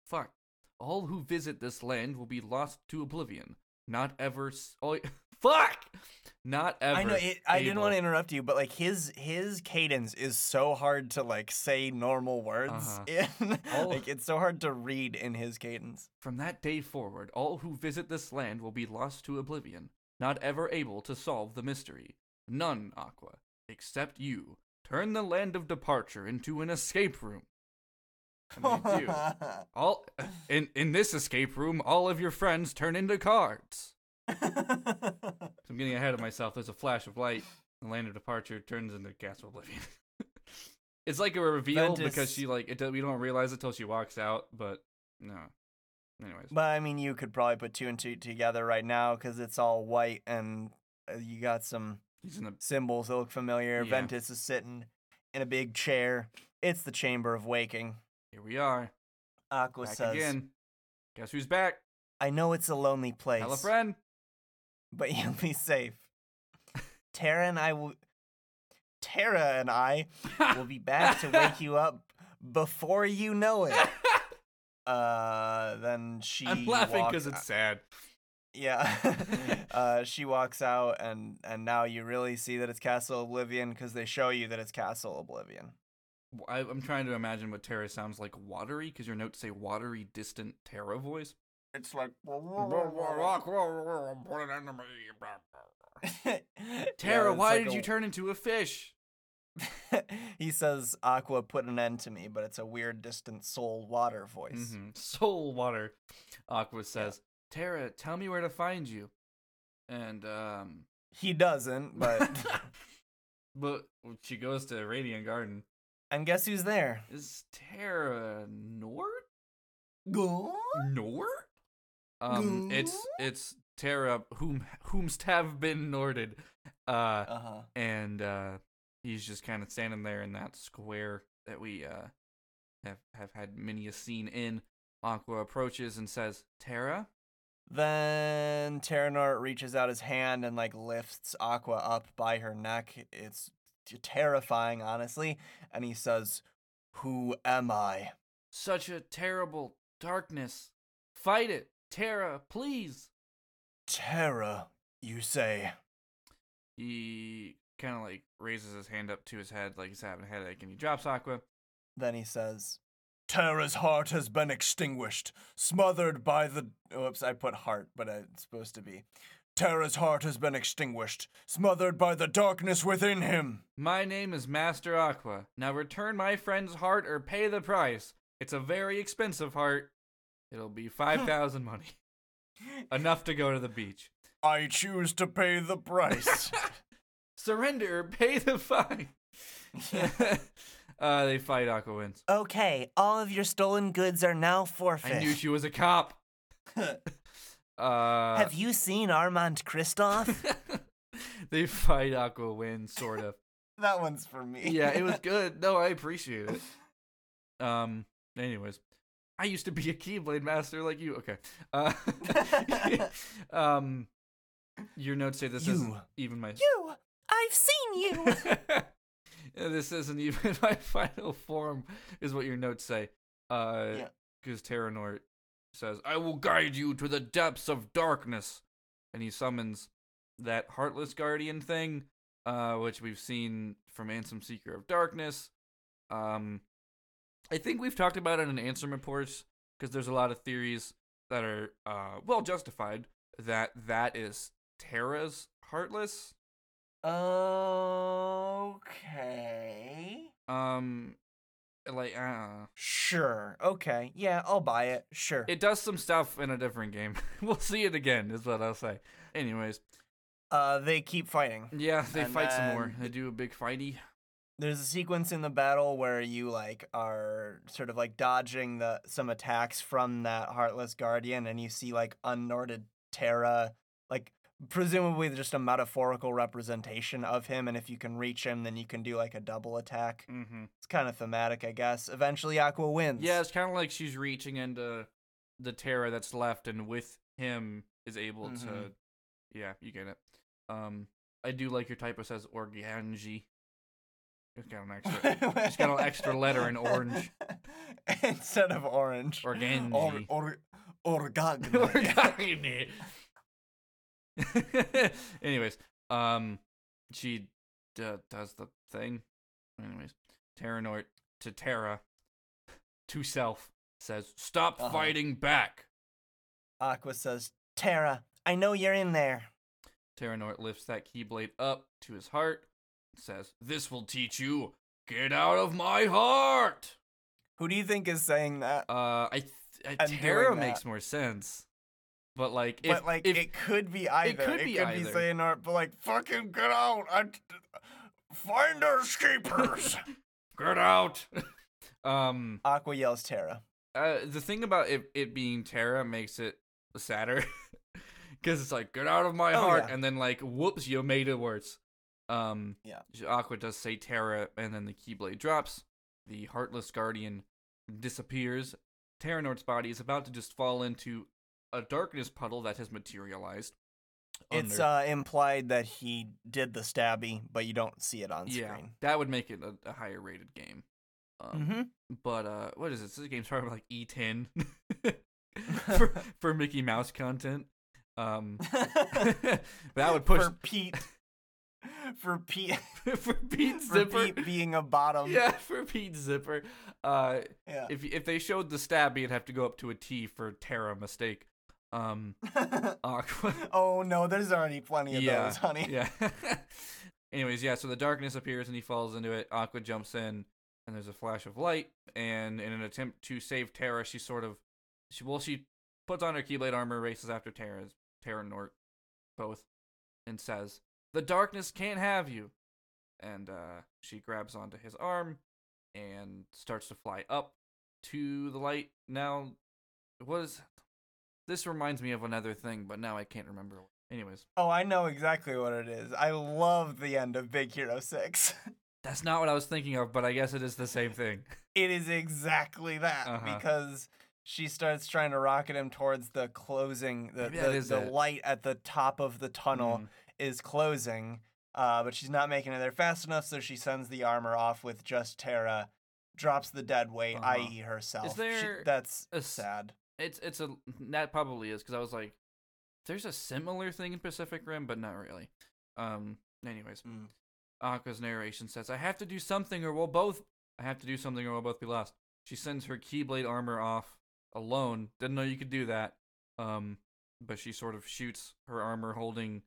[SPEAKER 3] fuck, all who visit this land will be lost to oblivion. Not ever. Oh, fuck. Not ever.
[SPEAKER 2] I know it, I didn't want to interrupt you, but like his his cadence is so hard to like say normal words
[SPEAKER 3] Uh-huh.
[SPEAKER 2] in. Like it's so hard to read in his cadence.
[SPEAKER 3] From that day forward, all who visit this land will be lost to oblivion, not ever able to solve the mystery. None, Aqua, except you, turn the land of departure into an escape room. And they do. All in in this escape room, all of your friends turn into cards. I'm getting ahead of myself. There's a flash of light. The land of departure turns into Castle Oblivion. it's like a reveal because she like it. We don't realize it till she walks out, but no. Anyways,
[SPEAKER 2] but I mean, you could probably put two and two together right now because it's all white and uh, you got some
[SPEAKER 3] he's in the
[SPEAKER 2] symbols that look familiar.
[SPEAKER 3] Yeah.
[SPEAKER 2] Ventus is sitting in a big chair. It's the Chamber of Waking.
[SPEAKER 3] Here we are.
[SPEAKER 2] Aqua
[SPEAKER 3] Back
[SPEAKER 2] says,
[SPEAKER 3] again. Guess who's back?
[SPEAKER 2] "I know it's a lonely place,
[SPEAKER 3] Tell a friend.
[SPEAKER 2] but you'll be safe. Terra and I will. Terra and I will be back to wake you up before you know it." Uh, then she.
[SPEAKER 3] I'm laughing because it's sad.
[SPEAKER 2] Yeah. uh, she walks out, and and now you really see that it's Castle Oblivion because they show you that it's Castle Oblivion.
[SPEAKER 3] I, am trying to imagine what Terra sounds like watery because your notes say watery, distant Terra voice.
[SPEAKER 2] It's like
[SPEAKER 3] Terra, why did you turn into a fish?
[SPEAKER 2] he says Aqua put an end to me, but it's a weird, distant soul water voice.
[SPEAKER 3] Mhm. Soul water. Aqua says, Terra, tell me where to find you. And um
[SPEAKER 2] He doesn't, but
[SPEAKER 3] but she goes to Radiant Garden.
[SPEAKER 2] and guess who's there?
[SPEAKER 3] Is Terra Nord?
[SPEAKER 2] Go.
[SPEAKER 3] Nord? Um it's it's Terra whom whomst have been Norded. Uh
[SPEAKER 2] Uh huh.
[SPEAKER 3] and uh he's just kind of standing there in that square that we uh have have had many a scene in. Aqua approaches and says, "Terra."
[SPEAKER 2] Then Terranort reaches out his hand and like lifts Aqua up by her neck. It's terrifying, honestly. And he says, "Who am I?"
[SPEAKER 3] Such a terrible darkness. Fight it, Terra, please.
[SPEAKER 2] Terra, you say?
[SPEAKER 3] He kind of like raises his hand up to his head like he's having a headache, and he drops Aqua.
[SPEAKER 2] Then he says, Terra's heart has been extinguished, smothered by the. Oops, I put heart, but it's supposed to be. Terra's heart has been extinguished, smothered by the darkness within him.
[SPEAKER 3] My name is Master Aqua. Now return my friend's heart or pay the price. It's a very expensive heart. It'll be five thousand money, enough to go to the beach.
[SPEAKER 2] I choose to pay the price.
[SPEAKER 3] Surrender pay the fine. uh, they fight. Aqua wins.
[SPEAKER 2] okay, all of your stolen goods are now forfeit.
[SPEAKER 3] I knew she was a cop. Uh,
[SPEAKER 2] Have you seen Armand Kristoff?
[SPEAKER 3] they fight. Aqua wins, sort of.
[SPEAKER 2] that one's for me.
[SPEAKER 3] yeah, it was good. No, I appreciate it. Um. Anyways, I used to be a Keyblade master like you. Okay. Uh. um. Your notes say this isn't even my.
[SPEAKER 2] you! I've seen you!
[SPEAKER 3] This isn't even my final form, is what your notes say. Uh,
[SPEAKER 2] Yeah.
[SPEAKER 3] because Terranort says, "I will guide you to the depths of darkness," and he summons that heartless guardian thing, uh, which we've seen from Ansem Seeker of Darkness. Um, I think we've talked about it in Ansem reports because there's a lot of theories that are uh well justified that that is Terra's heartless.
[SPEAKER 2] Okay.
[SPEAKER 3] Um, like uh,
[SPEAKER 2] Sure. Okay. Yeah, I'll buy it. Sure.
[SPEAKER 3] it does some stuff in a different game. we'll see it again, is what I'll say. Anyways,
[SPEAKER 2] uh, they keep fighting.
[SPEAKER 3] yeah, they
[SPEAKER 2] And
[SPEAKER 3] fight some more. They do a big fighty.
[SPEAKER 2] There's a sequence in the battle where you like are sort of like dodging the some attacks from that heartless guardian, and you see like unnorted Terra, like presumably just a metaphorical representation of him. And if you can reach him, then you can do like a double attack.
[SPEAKER 3] Mm-hmm.
[SPEAKER 2] It's kind of thematic, I guess. Eventually, Aqua wins.
[SPEAKER 3] Yeah, it's kind of like she's reaching into the Terra that's left, and with him is able to.
[SPEAKER 2] Mhm.
[SPEAKER 3] Yeah, you get it. Um, I do like your typo says organji. It's got an extra. She's got an extra letter in orange.
[SPEAKER 2] instead of orange.
[SPEAKER 3] Organji.
[SPEAKER 2] Or, or, orgagni.
[SPEAKER 3] Anyways, um, she d- does the thing. Anyways, Terranort to Terra to self says, "Stop
[SPEAKER 2] Uh-huh.
[SPEAKER 3] fighting back."
[SPEAKER 2] Aqua says, Terra, I know you're in there.
[SPEAKER 3] Terranort lifts that keyblade up to his heart. Says, "This will teach you. Get out of my heart."
[SPEAKER 2] Who do you think is saying that?
[SPEAKER 3] Uh, I th- Terra makes more sense. But like, if,
[SPEAKER 2] but like,
[SPEAKER 3] if
[SPEAKER 2] it could be either.
[SPEAKER 3] It could be either.
[SPEAKER 2] saying art, but like, fucking get out! I find our escapers.
[SPEAKER 3] get out. um,
[SPEAKER 2] Aqua yells Terra.
[SPEAKER 3] uh, the thing about it, it being Terra makes it sadder because it's like get out of my
[SPEAKER 2] Oh,
[SPEAKER 3] heart,
[SPEAKER 2] yeah.
[SPEAKER 3] and then like whoops, you made it worse. Um,
[SPEAKER 2] Yeah.
[SPEAKER 3] Aqua does say Terra, and then the Keyblade drops. The Heartless Guardian disappears. Terranort's body is about to just fall into a darkness puddle that has materialized.
[SPEAKER 2] It's uh, implied that he did the stabby, but you don't see it on
[SPEAKER 3] yeah,
[SPEAKER 2] screen.
[SPEAKER 3] that would make it a, a higher rated game. Um,
[SPEAKER 2] Mm-hmm.
[SPEAKER 3] But uh, what is this? This game's probably like E10 for for Mickey Mouse content. Um, that would push
[SPEAKER 2] for Pete. For Pete.
[SPEAKER 3] for Pete
[SPEAKER 2] For
[SPEAKER 3] Zipper.
[SPEAKER 2] Pete being a bottom.
[SPEAKER 3] Yeah, for Pete Zipper. Uh,
[SPEAKER 2] Yeah.
[SPEAKER 3] if if they showed the stabby, it'd have to go up to a T for Terra mistake. Um, Aqua.
[SPEAKER 2] oh no, there's already plenty of
[SPEAKER 3] yeah,
[SPEAKER 2] those, honey.
[SPEAKER 3] Yeah. Anyways, yeah. So the darkness appears and he falls into it. Aqua jumps in, and there's a flash of light. And in an attempt to save Terra, she sort of, she well, she puts on her Keyblade armor, races after Terra, Terra and Nort, both, and says, "The darkness can't have you." And uh, she grabs onto his arm and starts to fly up to the light. Now, what is this? Reminds me of another thing, but now I can't remember. Anyways,
[SPEAKER 2] Oh, I know exactly what it is. I love the end of Big Hero 6.
[SPEAKER 3] that's not what I was thinking of, but I guess it is the same thing.
[SPEAKER 2] it is exactly that
[SPEAKER 3] Uh-huh.
[SPEAKER 2] because she starts trying to rocket him towards the closing the,
[SPEAKER 3] Maybe
[SPEAKER 2] the,
[SPEAKER 3] is
[SPEAKER 2] the light at the top of the tunnel
[SPEAKER 3] Mm.
[SPEAKER 2] is closing uh, but she's not making it there fast enough so she sends the armor off with just Terra drops the dead weight
[SPEAKER 3] Uh-huh.
[SPEAKER 2] i.e. herself She-
[SPEAKER 3] there
[SPEAKER 2] that's
[SPEAKER 3] a
[SPEAKER 2] sad
[SPEAKER 3] It's it's a that probably is because I was like, there's a similar thing in Pacific Rim, but not really. Um. Anyways,
[SPEAKER 2] Mm.
[SPEAKER 3] Aqua's narration says, "I have to do something, or we'll both. I have to do something, or we'll both be lost." She sends her Keyblade armor off alone. Didn't know you could do that. Um. But she sort of shoots her armor holding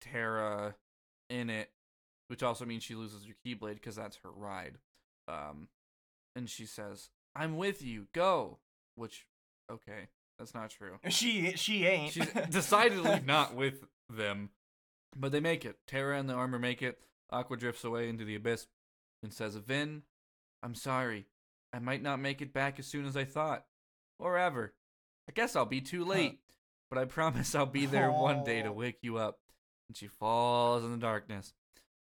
[SPEAKER 3] Terra in it, which also means she loses her Keyblade because that's her ride. Um. And she says, "I'm with you. Go." Which, okay, that's not true.
[SPEAKER 2] she she ain't
[SPEAKER 3] She's decidedly not with them. But they make it. Terra and the armor make it. Aqua drifts away into the abyss and says, Ven, I'm sorry. I might not make it back as soon as I thought. Or ever. I guess I'll be too late. But I promise I'll be there one day to
[SPEAKER 2] Oh.
[SPEAKER 3] wake you up. And she falls in the darkness.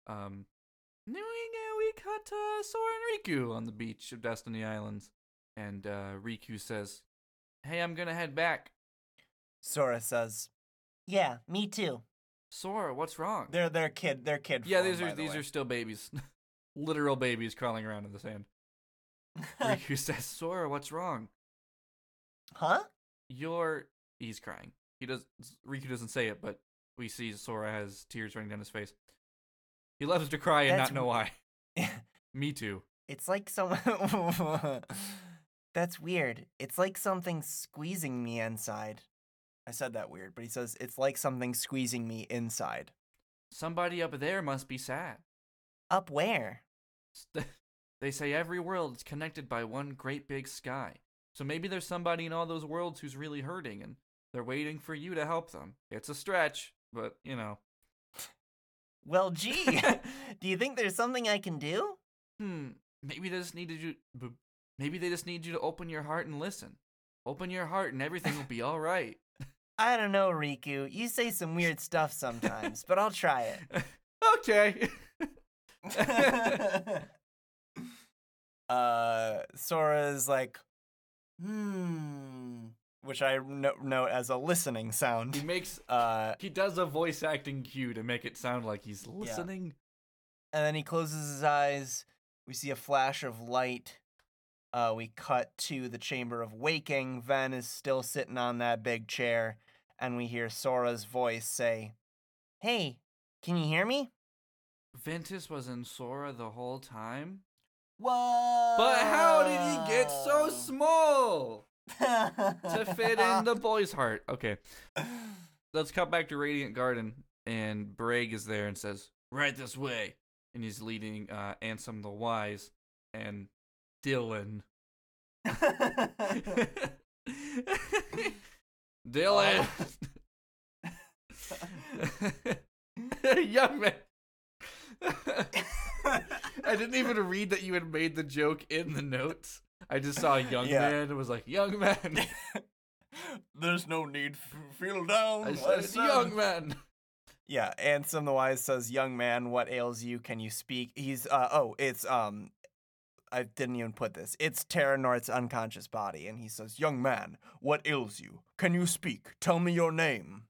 [SPEAKER 3] Um, we, we cut uh, Sora and Riku on the beach of Destiny Islands. And uh, Riku says, Hey, I'm gonna head back.
[SPEAKER 2] Sora says yeah me too
[SPEAKER 3] Sora, what's wrong?
[SPEAKER 2] they're they're kid they're kid
[SPEAKER 3] yeah,
[SPEAKER 2] form,
[SPEAKER 3] these are
[SPEAKER 2] the
[SPEAKER 3] these
[SPEAKER 2] way.
[SPEAKER 3] are still babies, literal babies crawling around in the sand. Riku says, "Sora, what's wrong?
[SPEAKER 2] huh
[SPEAKER 3] You're." He's crying. He does. Riku doesn't say it, but we see Sora has tears running down his face. He loves to cry and
[SPEAKER 2] That's
[SPEAKER 3] not know why. Me too.
[SPEAKER 2] It's like some. That's weird. It's like something squeezing me inside. I said that weird, but he says it's like something squeezing me inside.
[SPEAKER 3] Somebody up there must be sad.
[SPEAKER 2] Up where?
[SPEAKER 3] They say every world is connected by one great big sky. So maybe there's somebody in all those worlds who's really hurting and they're waiting for you to help them. It's a stretch, but you know.
[SPEAKER 2] Well, gee. do you think there's something I can do?
[SPEAKER 3] Hmm, maybe they just needed you b- maybe they just need you to open your heart and listen. Open your heart and everything will be all right.
[SPEAKER 2] I don't know, Riku. You say some weird stuff sometimes, but I'll try it. okay. uh, Sora's like, hmm, which I no- note as a listening sound.
[SPEAKER 3] he makes
[SPEAKER 2] Uh,
[SPEAKER 3] he does a voice acting cue to make it sound like he's listening.
[SPEAKER 2] and then he closes his eyes. We see a flash of light. Uh, we cut to the chamber of waking. Ven is still sitting on that big chair, and we hear Sora's voice say, "Hey, can you hear me?"
[SPEAKER 3] Ventus was in Sora the whole time?
[SPEAKER 2] What?
[SPEAKER 3] But how did he get so small to fit in the boy's heart? Okay. Let's cut back to Radiant Garden, and Braig is there and says, "Right this way," and he's leading uh, Ansem the Wise and Dilan. Dilan, young man. I didn't even read that you had made the joke in the notes. I just saw young
[SPEAKER 2] Yeah.
[SPEAKER 3] man and was like, young man.
[SPEAKER 2] There's no need to feel down.
[SPEAKER 3] I said, young man.
[SPEAKER 2] Yeah, Ansem the Wise says, "Young man, what ails you? Can you speak?" He's uh oh, it's um I didn't even put this. It's Terra Nort's unconscious body and he says, "Young man, what ails you? Can you speak? Tell me your name."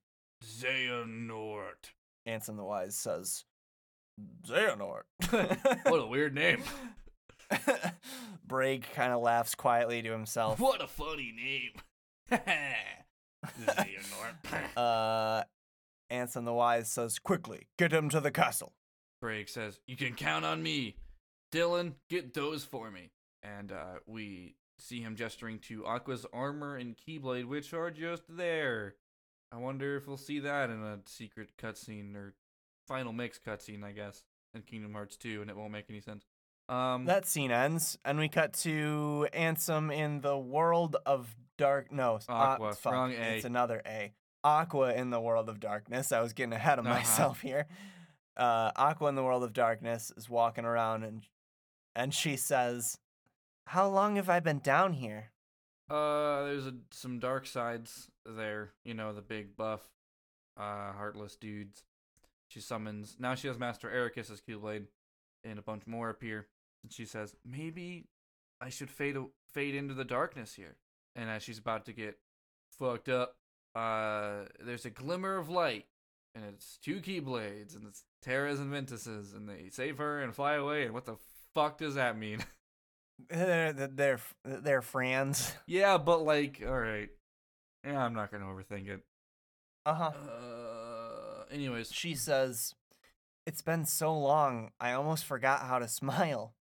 [SPEAKER 1] Xehanort.
[SPEAKER 2] Ansem the Wise says, "Xehanort."
[SPEAKER 3] What a weird name.
[SPEAKER 2] Braig kind of laughs quietly to himself.
[SPEAKER 1] What a funny name. Xehanort.
[SPEAKER 2] Uh, Ansem the Wise says, "Quickly, get him to the castle."
[SPEAKER 3] Braig says, "You can count on me, Dilan. Get those for me." And uh, we see him gesturing to Aqua's armor and keyblade, which are just there. I wonder if we'll see that in a secret cutscene or final mix cutscene, I guess, in Kingdom Hearts 2, and it won't make any sense. Um,
[SPEAKER 2] That scene ends, and we cut to Ansem in the world of dark. No, uh,
[SPEAKER 3] Aqua,
[SPEAKER 2] fuck,
[SPEAKER 3] wrong A.
[SPEAKER 2] It's another A. Aqua in the world of darkness. I was getting ahead of
[SPEAKER 3] Uh-huh.
[SPEAKER 2] myself here. Uh, Aqua in the world of darkness is walking around, and and she says, "How long have I been down here?"
[SPEAKER 3] Uh, there's a, some dark sides there. You know, the big buff, uh, heartless dudes. She summons. Now she has Master Eraqus as Keyblade, and a bunch more appear. And she says, "Maybe I should fade fade into the darkness here." And as she's about to get fucked up, uh, there's a glimmer of light, and it's two Keyblades, and it's Terra's and Ventus's, and they save her and fly away. And what the fuck does that mean?
[SPEAKER 2] They're they're they're, friends.
[SPEAKER 3] yeah, but like, all right. Yeah, I'm not gonna overthink it.
[SPEAKER 2] Uh huh.
[SPEAKER 3] Uh, anyways,
[SPEAKER 2] She says, "It's been so long. I almost forgot how to smile."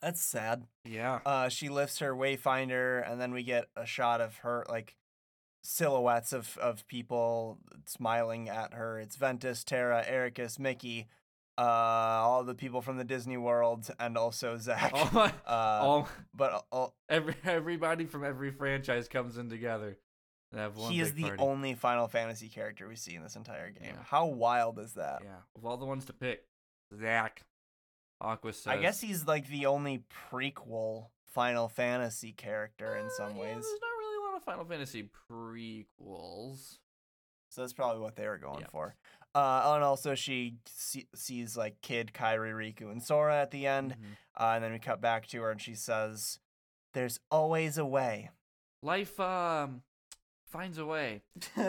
[SPEAKER 2] That's sad.
[SPEAKER 3] yeah.
[SPEAKER 2] Uh, she lifts her wayfinder, and then we get a shot of her like silhouettes of of people smiling at her. It's Ventus, Terra, Eraqus, Mickey, uh, all the people from the Disney World, and also Zack.
[SPEAKER 3] all, my,
[SPEAKER 2] uh,
[SPEAKER 3] all
[SPEAKER 2] but uh,
[SPEAKER 3] every everybody from every franchise comes in together. And have one
[SPEAKER 2] he is the
[SPEAKER 3] party.
[SPEAKER 2] only Final Fantasy character we see in this entire game.
[SPEAKER 3] Yeah.
[SPEAKER 2] How wild is that?
[SPEAKER 3] Yeah, of all the ones to pick, Zack, Aqua says.
[SPEAKER 2] I guess he's like the only prequel Final Fantasy character in
[SPEAKER 3] Uh,
[SPEAKER 2] some
[SPEAKER 3] yeah,
[SPEAKER 2] ways.
[SPEAKER 3] there's not really a lot of Final Fantasy prequels.
[SPEAKER 2] So that's probably what they were going for. Uh, and also she see- sees like Kid, Kairi, Riku, and Sora at the end.
[SPEAKER 3] Mhm.
[SPEAKER 2] Uh, and then we cut back to her and she says, "There's always a way."
[SPEAKER 3] Life um finds a way.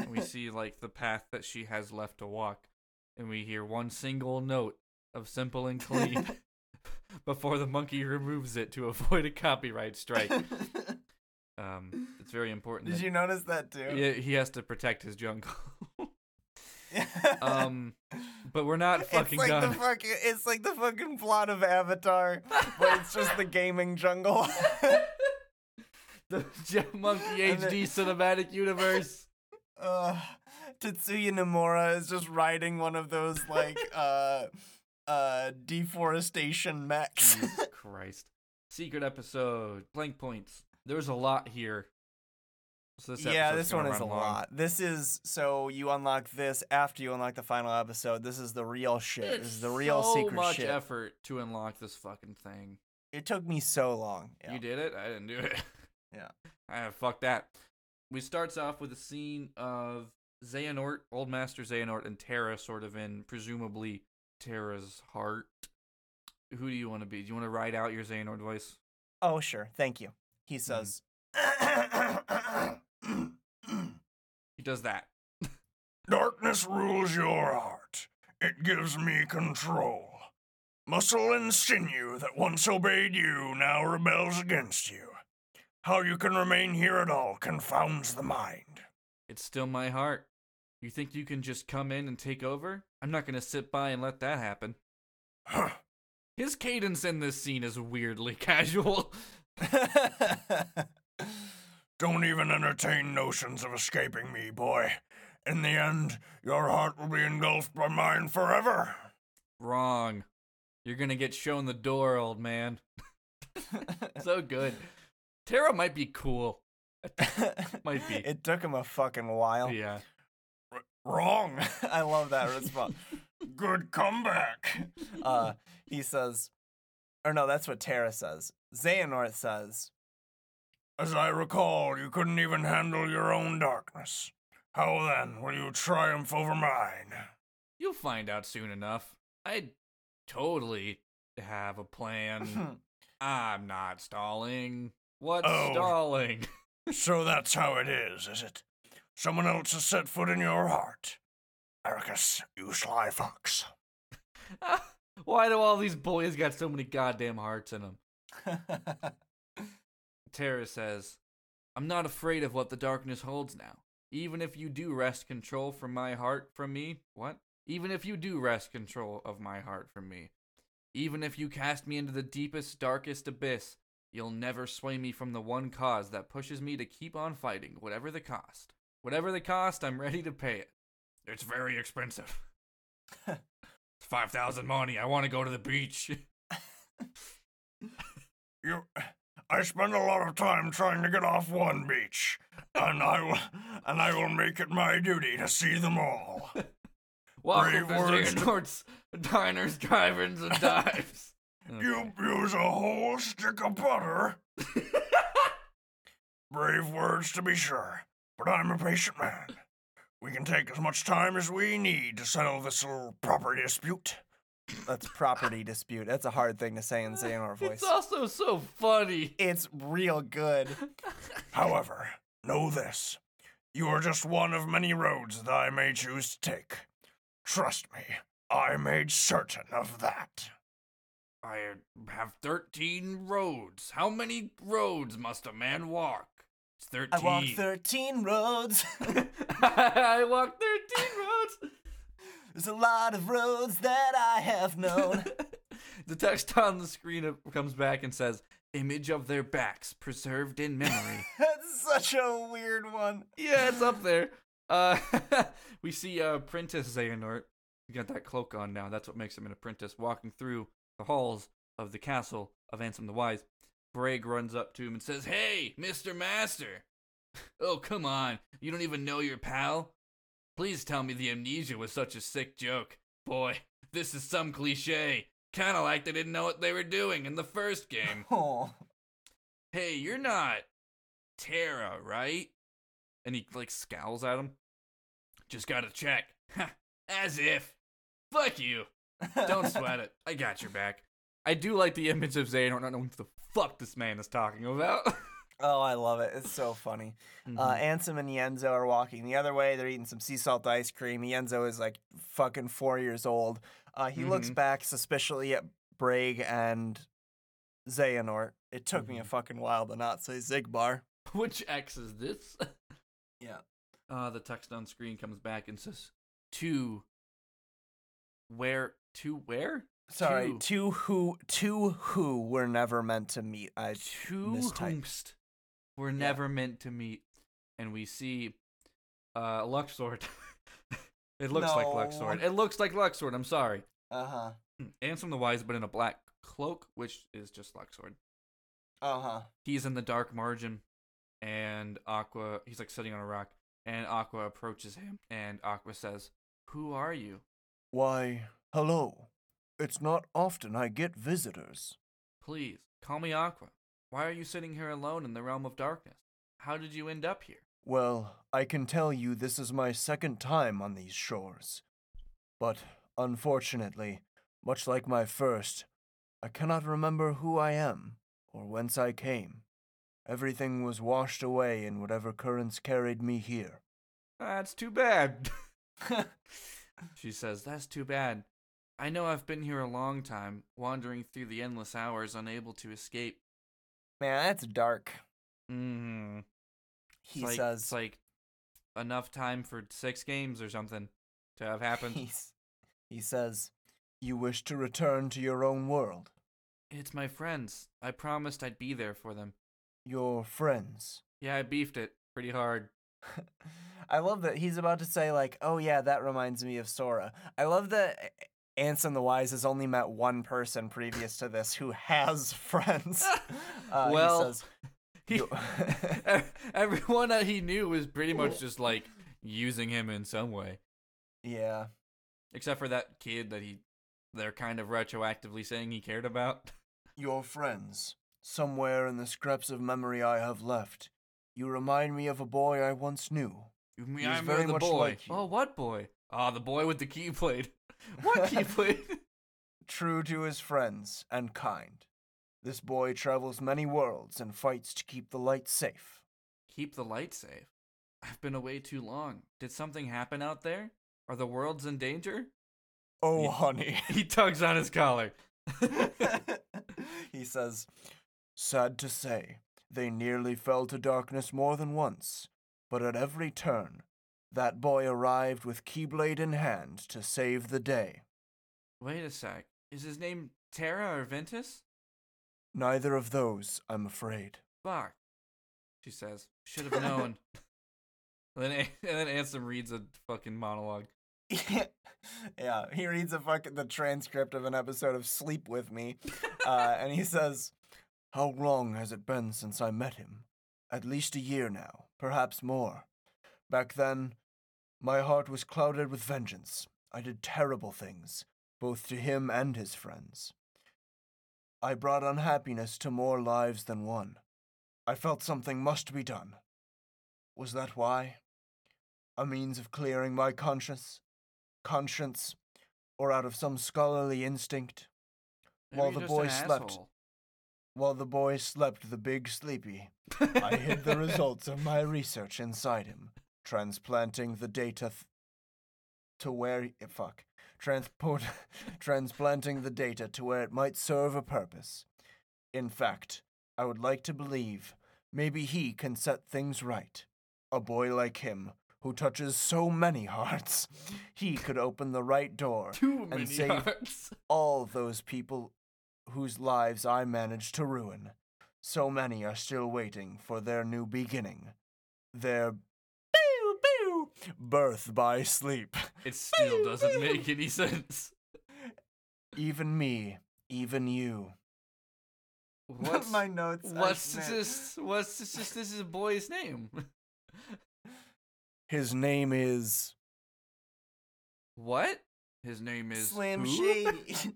[SPEAKER 3] we see like the path that she has left to walk and we hear one single note of simple and clean before the monkey removes it to avoid a copyright strike um it's very important
[SPEAKER 2] Did you notice that too?
[SPEAKER 3] yeah, he has to protect his jungle um but we're not fucking
[SPEAKER 2] it's like
[SPEAKER 3] done
[SPEAKER 2] the fucking it's like the fucking plot of Avatar, but it's just the gaming jungle.
[SPEAKER 3] the J- monkey hd cinematic universe
[SPEAKER 2] uh, Tetsuya Nomura is just riding one of those like uh uh deforestation mechs.
[SPEAKER 3] Jesus Christ. Secret episode, blank points. There's a lot here. So this
[SPEAKER 2] yeah, this one is a
[SPEAKER 3] long.
[SPEAKER 2] lot. This is so you unlock this after you unlock the final episode. This is the real shit.
[SPEAKER 3] It's
[SPEAKER 2] this is the real
[SPEAKER 3] so
[SPEAKER 2] secret
[SPEAKER 3] much
[SPEAKER 2] shit.
[SPEAKER 3] effort to unlock this fucking thing.
[SPEAKER 2] It took me so long. Yeah.
[SPEAKER 3] You did it? I didn't do it.
[SPEAKER 2] Yeah.
[SPEAKER 3] Ah, fuck that. We starts off with a scene of Xehanort, Old Master Xehanort, and Terra sort of in presumably Terra's heart. Who do you want to be? Do you want to ride out your Xehanort voice?
[SPEAKER 2] Oh, sure. Thank you.
[SPEAKER 3] Mm.
[SPEAKER 2] He says.
[SPEAKER 3] He does that.
[SPEAKER 4] Darkness rules your heart. It gives me control. Muscle and sinew that once obeyed you now rebels against you. How you can remain here at all confounds the mind.
[SPEAKER 3] It's still my heart. You think you can just come in and take over? I'm not gonna sit by and let that happen.
[SPEAKER 4] Huh.
[SPEAKER 3] His cadence in this scene is weirdly casual.
[SPEAKER 4] Don't even entertain notions of escaping me, boy. In the end, your heart will be engulfed by mine forever.
[SPEAKER 3] Wrong. You're gonna get shown the door, old man. so good. Terra might be cool. Might be.
[SPEAKER 2] It took him a fucking while.
[SPEAKER 3] Yeah.
[SPEAKER 4] Wrong.
[SPEAKER 2] I love that response.
[SPEAKER 4] Good comeback.
[SPEAKER 2] uh, he says, or no, that's what Terra says. Xehanort says,
[SPEAKER 4] As I recall, you couldn't even handle your own darkness. How then will you triumph over mine?
[SPEAKER 3] You'll find out soon enough. I totally have a plan. I'm not stalling. What's
[SPEAKER 4] Oh.
[SPEAKER 3] stalling?
[SPEAKER 4] So that's how it is, is it? Someone else has set foot in your heart. Eraqus, you sly fox.
[SPEAKER 3] Why do all these boys got so many goddamn hearts in them? Terra says, I'm not afraid of what the darkness holds now. Even if you do wrest control from my heart from me, what? Even if you do wrest control of my heart from me, even if you cast me into the deepest, darkest abyss, you'll never sway me from the one cause that pushes me to keep on fighting, whatever the cost. Whatever the cost, I'm ready to pay it.
[SPEAKER 1] It's very expensive. it's 5,000 money. I want to go to the beach.
[SPEAKER 4] You, I spend a lot of time trying to get off one beach, and I will, and I will make it my duty to see them all.
[SPEAKER 3] Welcome
[SPEAKER 4] Brave
[SPEAKER 3] to. Xehanort's Diners, Drive-Ins, and Dives.
[SPEAKER 4] You use a whole stick of butter. Brave words to be sure, but I'm a patient man. We can take as much time as we need to settle this little property dispute.
[SPEAKER 2] That's property dispute. That's a hard thing to say in Xehanort voice.
[SPEAKER 3] It's also so funny.
[SPEAKER 2] It's real good.
[SPEAKER 4] However, know this you are just one of many roads that I may choose to take. Trust me, I made certain of that.
[SPEAKER 1] I have 13 roads. How many roads must a man walk? It's 13.
[SPEAKER 2] I walked 13 roads.
[SPEAKER 3] I walked 13 roads.
[SPEAKER 2] There's a lot of roads that I have known.
[SPEAKER 3] the text on the screen comes back and says, "Image of their backs preserved in memory."
[SPEAKER 2] That's such a weird one.
[SPEAKER 3] yeah, it's up there. Uh, we see uh, Prentice Xehanort. He got that cloak on now. That's what makes him an apprentice. Walking through the halls of the castle of Ansem the Wise. Braig runs up to him and says,
[SPEAKER 1] Hey, Mr. Master. Oh, come on. You don't even know your pal? Please tell me the amnesia was such a sick joke. Boy, this is some cliche. Kinda like they didn't know what they were doing in the first game.
[SPEAKER 2] Oh.
[SPEAKER 1] hey, you're not Terra, right?
[SPEAKER 3] and he like scowls at him.
[SPEAKER 1] Just gotta check. As if. Fuck you. Don't sweat it. I got your back.
[SPEAKER 3] I do like the image of Xehanort not knowing what the fuck this man is talking about.
[SPEAKER 2] Oh, I love it. It's so funny. Uh, Ansem and Ienzo are walking the other way. They're eating some sea salt ice cream. Ienzo is like fucking four years old. Uh, he looks
[SPEAKER 3] Mhm.
[SPEAKER 2] back suspiciously at Braig and Xehanort. It took me a
[SPEAKER 3] Mhm.
[SPEAKER 2] fucking while to not say Xigbar.
[SPEAKER 3] Which X is this?
[SPEAKER 2] Yeah.
[SPEAKER 3] Uh, the text on screen comes back and says, "To where? To where?
[SPEAKER 2] Sorry,
[SPEAKER 3] Two.
[SPEAKER 2] two who two who were never meant to meet. I
[SPEAKER 3] Two
[SPEAKER 2] mistyped.
[SPEAKER 3] whomst were never meant to meet." And we see uh, Luxord. it looks like Luxord. It looks like Luxord. I'm sorry.
[SPEAKER 2] Uh huh.
[SPEAKER 3] And Ansem the Wise, but in a black cloak, which is just Luxord.
[SPEAKER 2] Uh huh.
[SPEAKER 3] He's in the dark margin, and Aqua. He's like sitting on a rock, and Aqua approaches him, and Aqua says, "Who are you?"
[SPEAKER 2] Why, hello. It's not often I get visitors.
[SPEAKER 3] Please, call me Aqua. Why are you sitting here alone in the realm of darkness? How did you end up here?
[SPEAKER 2] Well, I can tell you this is my second time on these shores. But, unfortunately, much like my first, I cannot remember who I am or whence I came. Everything was washed away in whatever currents carried me here.
[SPEAKER 3] That's too bad. she says, That's too bad. I know I've been here a long time, wandering through the endless hours, unable to escape.
[SPEAKER 2] Man, that's dark.
[SPEAKER 3] Mm-hmm.
[SPEAKER 2] He
[SPEAKER 3] it's like,
[SPEAKER 2] says.
[SPEAKER 3] It's like enough time for six games or something to have happened.
[SPEAKER 2] He's, he says, You wish to return to your own world.
[SPEAKER 3] it's my friends. I promised I'd be there for them.
[SPEAKER 2] Your friends.
[SPEAKER 3] Yeah, I beefed it pretty hard.
[SPEAKER 2] I love that he's about to say like, "Oh yeah, that reminds me of Sora." I love that Ansem the Wise has only met one person previous to this who has friends. Uh,
[SPEAKER 3] Well,
[SPEAKER 2] he says,
[SPEAKER 3] He, everyone that he knew was pretty much just like using him in some way,
[SPEAKER 2] "Yeah,
[SPEAKER 3] except for that kid that he they're kind of retroactively saying he cared about.
[SPEAKER 2] your friends. Somewhere in the scraps of memory I have left, you remind me of a boy I once knew.
[SPEAKER 1] You mean I'm
[SPEAKER 2] very
[SPEAKER 1] the
[SPEAKER 2] much
[SPEAKER 1] boy?
[SPEAKER 2] like.
[SPEAKER 3] Oh, what boy? Oh, the boy with the keyblade. What keyblade?
[SPEAKER 2] True to his friends and kind. This boy travels many worlds and fights to keep the light safe."
[SPEAKER 3] Keep the light safe. I've been away too long. Did something happen out there? Are the worlds in danger?
[SPEAKER 2] Oh,
[SPEAKER 3] Yeah.
[SPEAKER 2] honey.
[SPEAKER 3] He tugs on his collar.
[SPEAKER 2] he says, Sad to say, they nearly fell to darkness more than once. but at every turn, that boy arrived with Keyblade in hand to save the day.
[SPEAKER 3] Wait a sec. Is his name Terra or Ventus?
[SPEAKER 2] Neither of those, I'm afraid.
[SPEAKER 3] Fuck. She says. Should have known. and then and then Ansem reads a fucking monologue.
[SPEAKER 2] yeah, he reads a fucking the transcript of an episode of Sleep with Me, uh, and he says, "How long has it been since I met him? At least a year now, perhaps more. Back then, my heart was clouded with vengeance. I did terrible things, both to him and his friends. I brought unhappiness to more lives than one. I felt something must be done. Was that why? A means of clearing my conscience, conscience, or out of some scholarly instinct?
[SPEAKER 3] Maybe
[SPEAKER 2] While the boy slept,
[SPEAKER 3] asshole.
[SPEAKER 2] while the boy slept the big sleepy, I hid the results of my research inside him, transplanting the data th- to where eh, fuck, transport, transplanting the data to where it might serve a purpose. In fact, I would like to believe maybe he can set things right. A boy like him, who touches so many hearts, he could open the right door
[SPEAKER 3] Too many
[SPEAKER 2] save-
[SPEAKER 3] hearts.
[SPEAKER 2] all those people whose lives I managed to ruin. So many are still waiting for their new beginning. Their birth by sleep.
[SPEAKER 3] It still doesn't make any sense.
[SPEAKER 2] Even me, even you.
[SPEAKER 3] What's
[SPEAKER 2] my notes?
[SPEAKER 3] what's this? What's this? This this is a boy's name.
[SPEAKER 2] His name is
[SPEAKER 3] What? His name is
[SPEAKER 2] Slim
[SPEAKER 3] who?
[SPEAKER 2] Shady.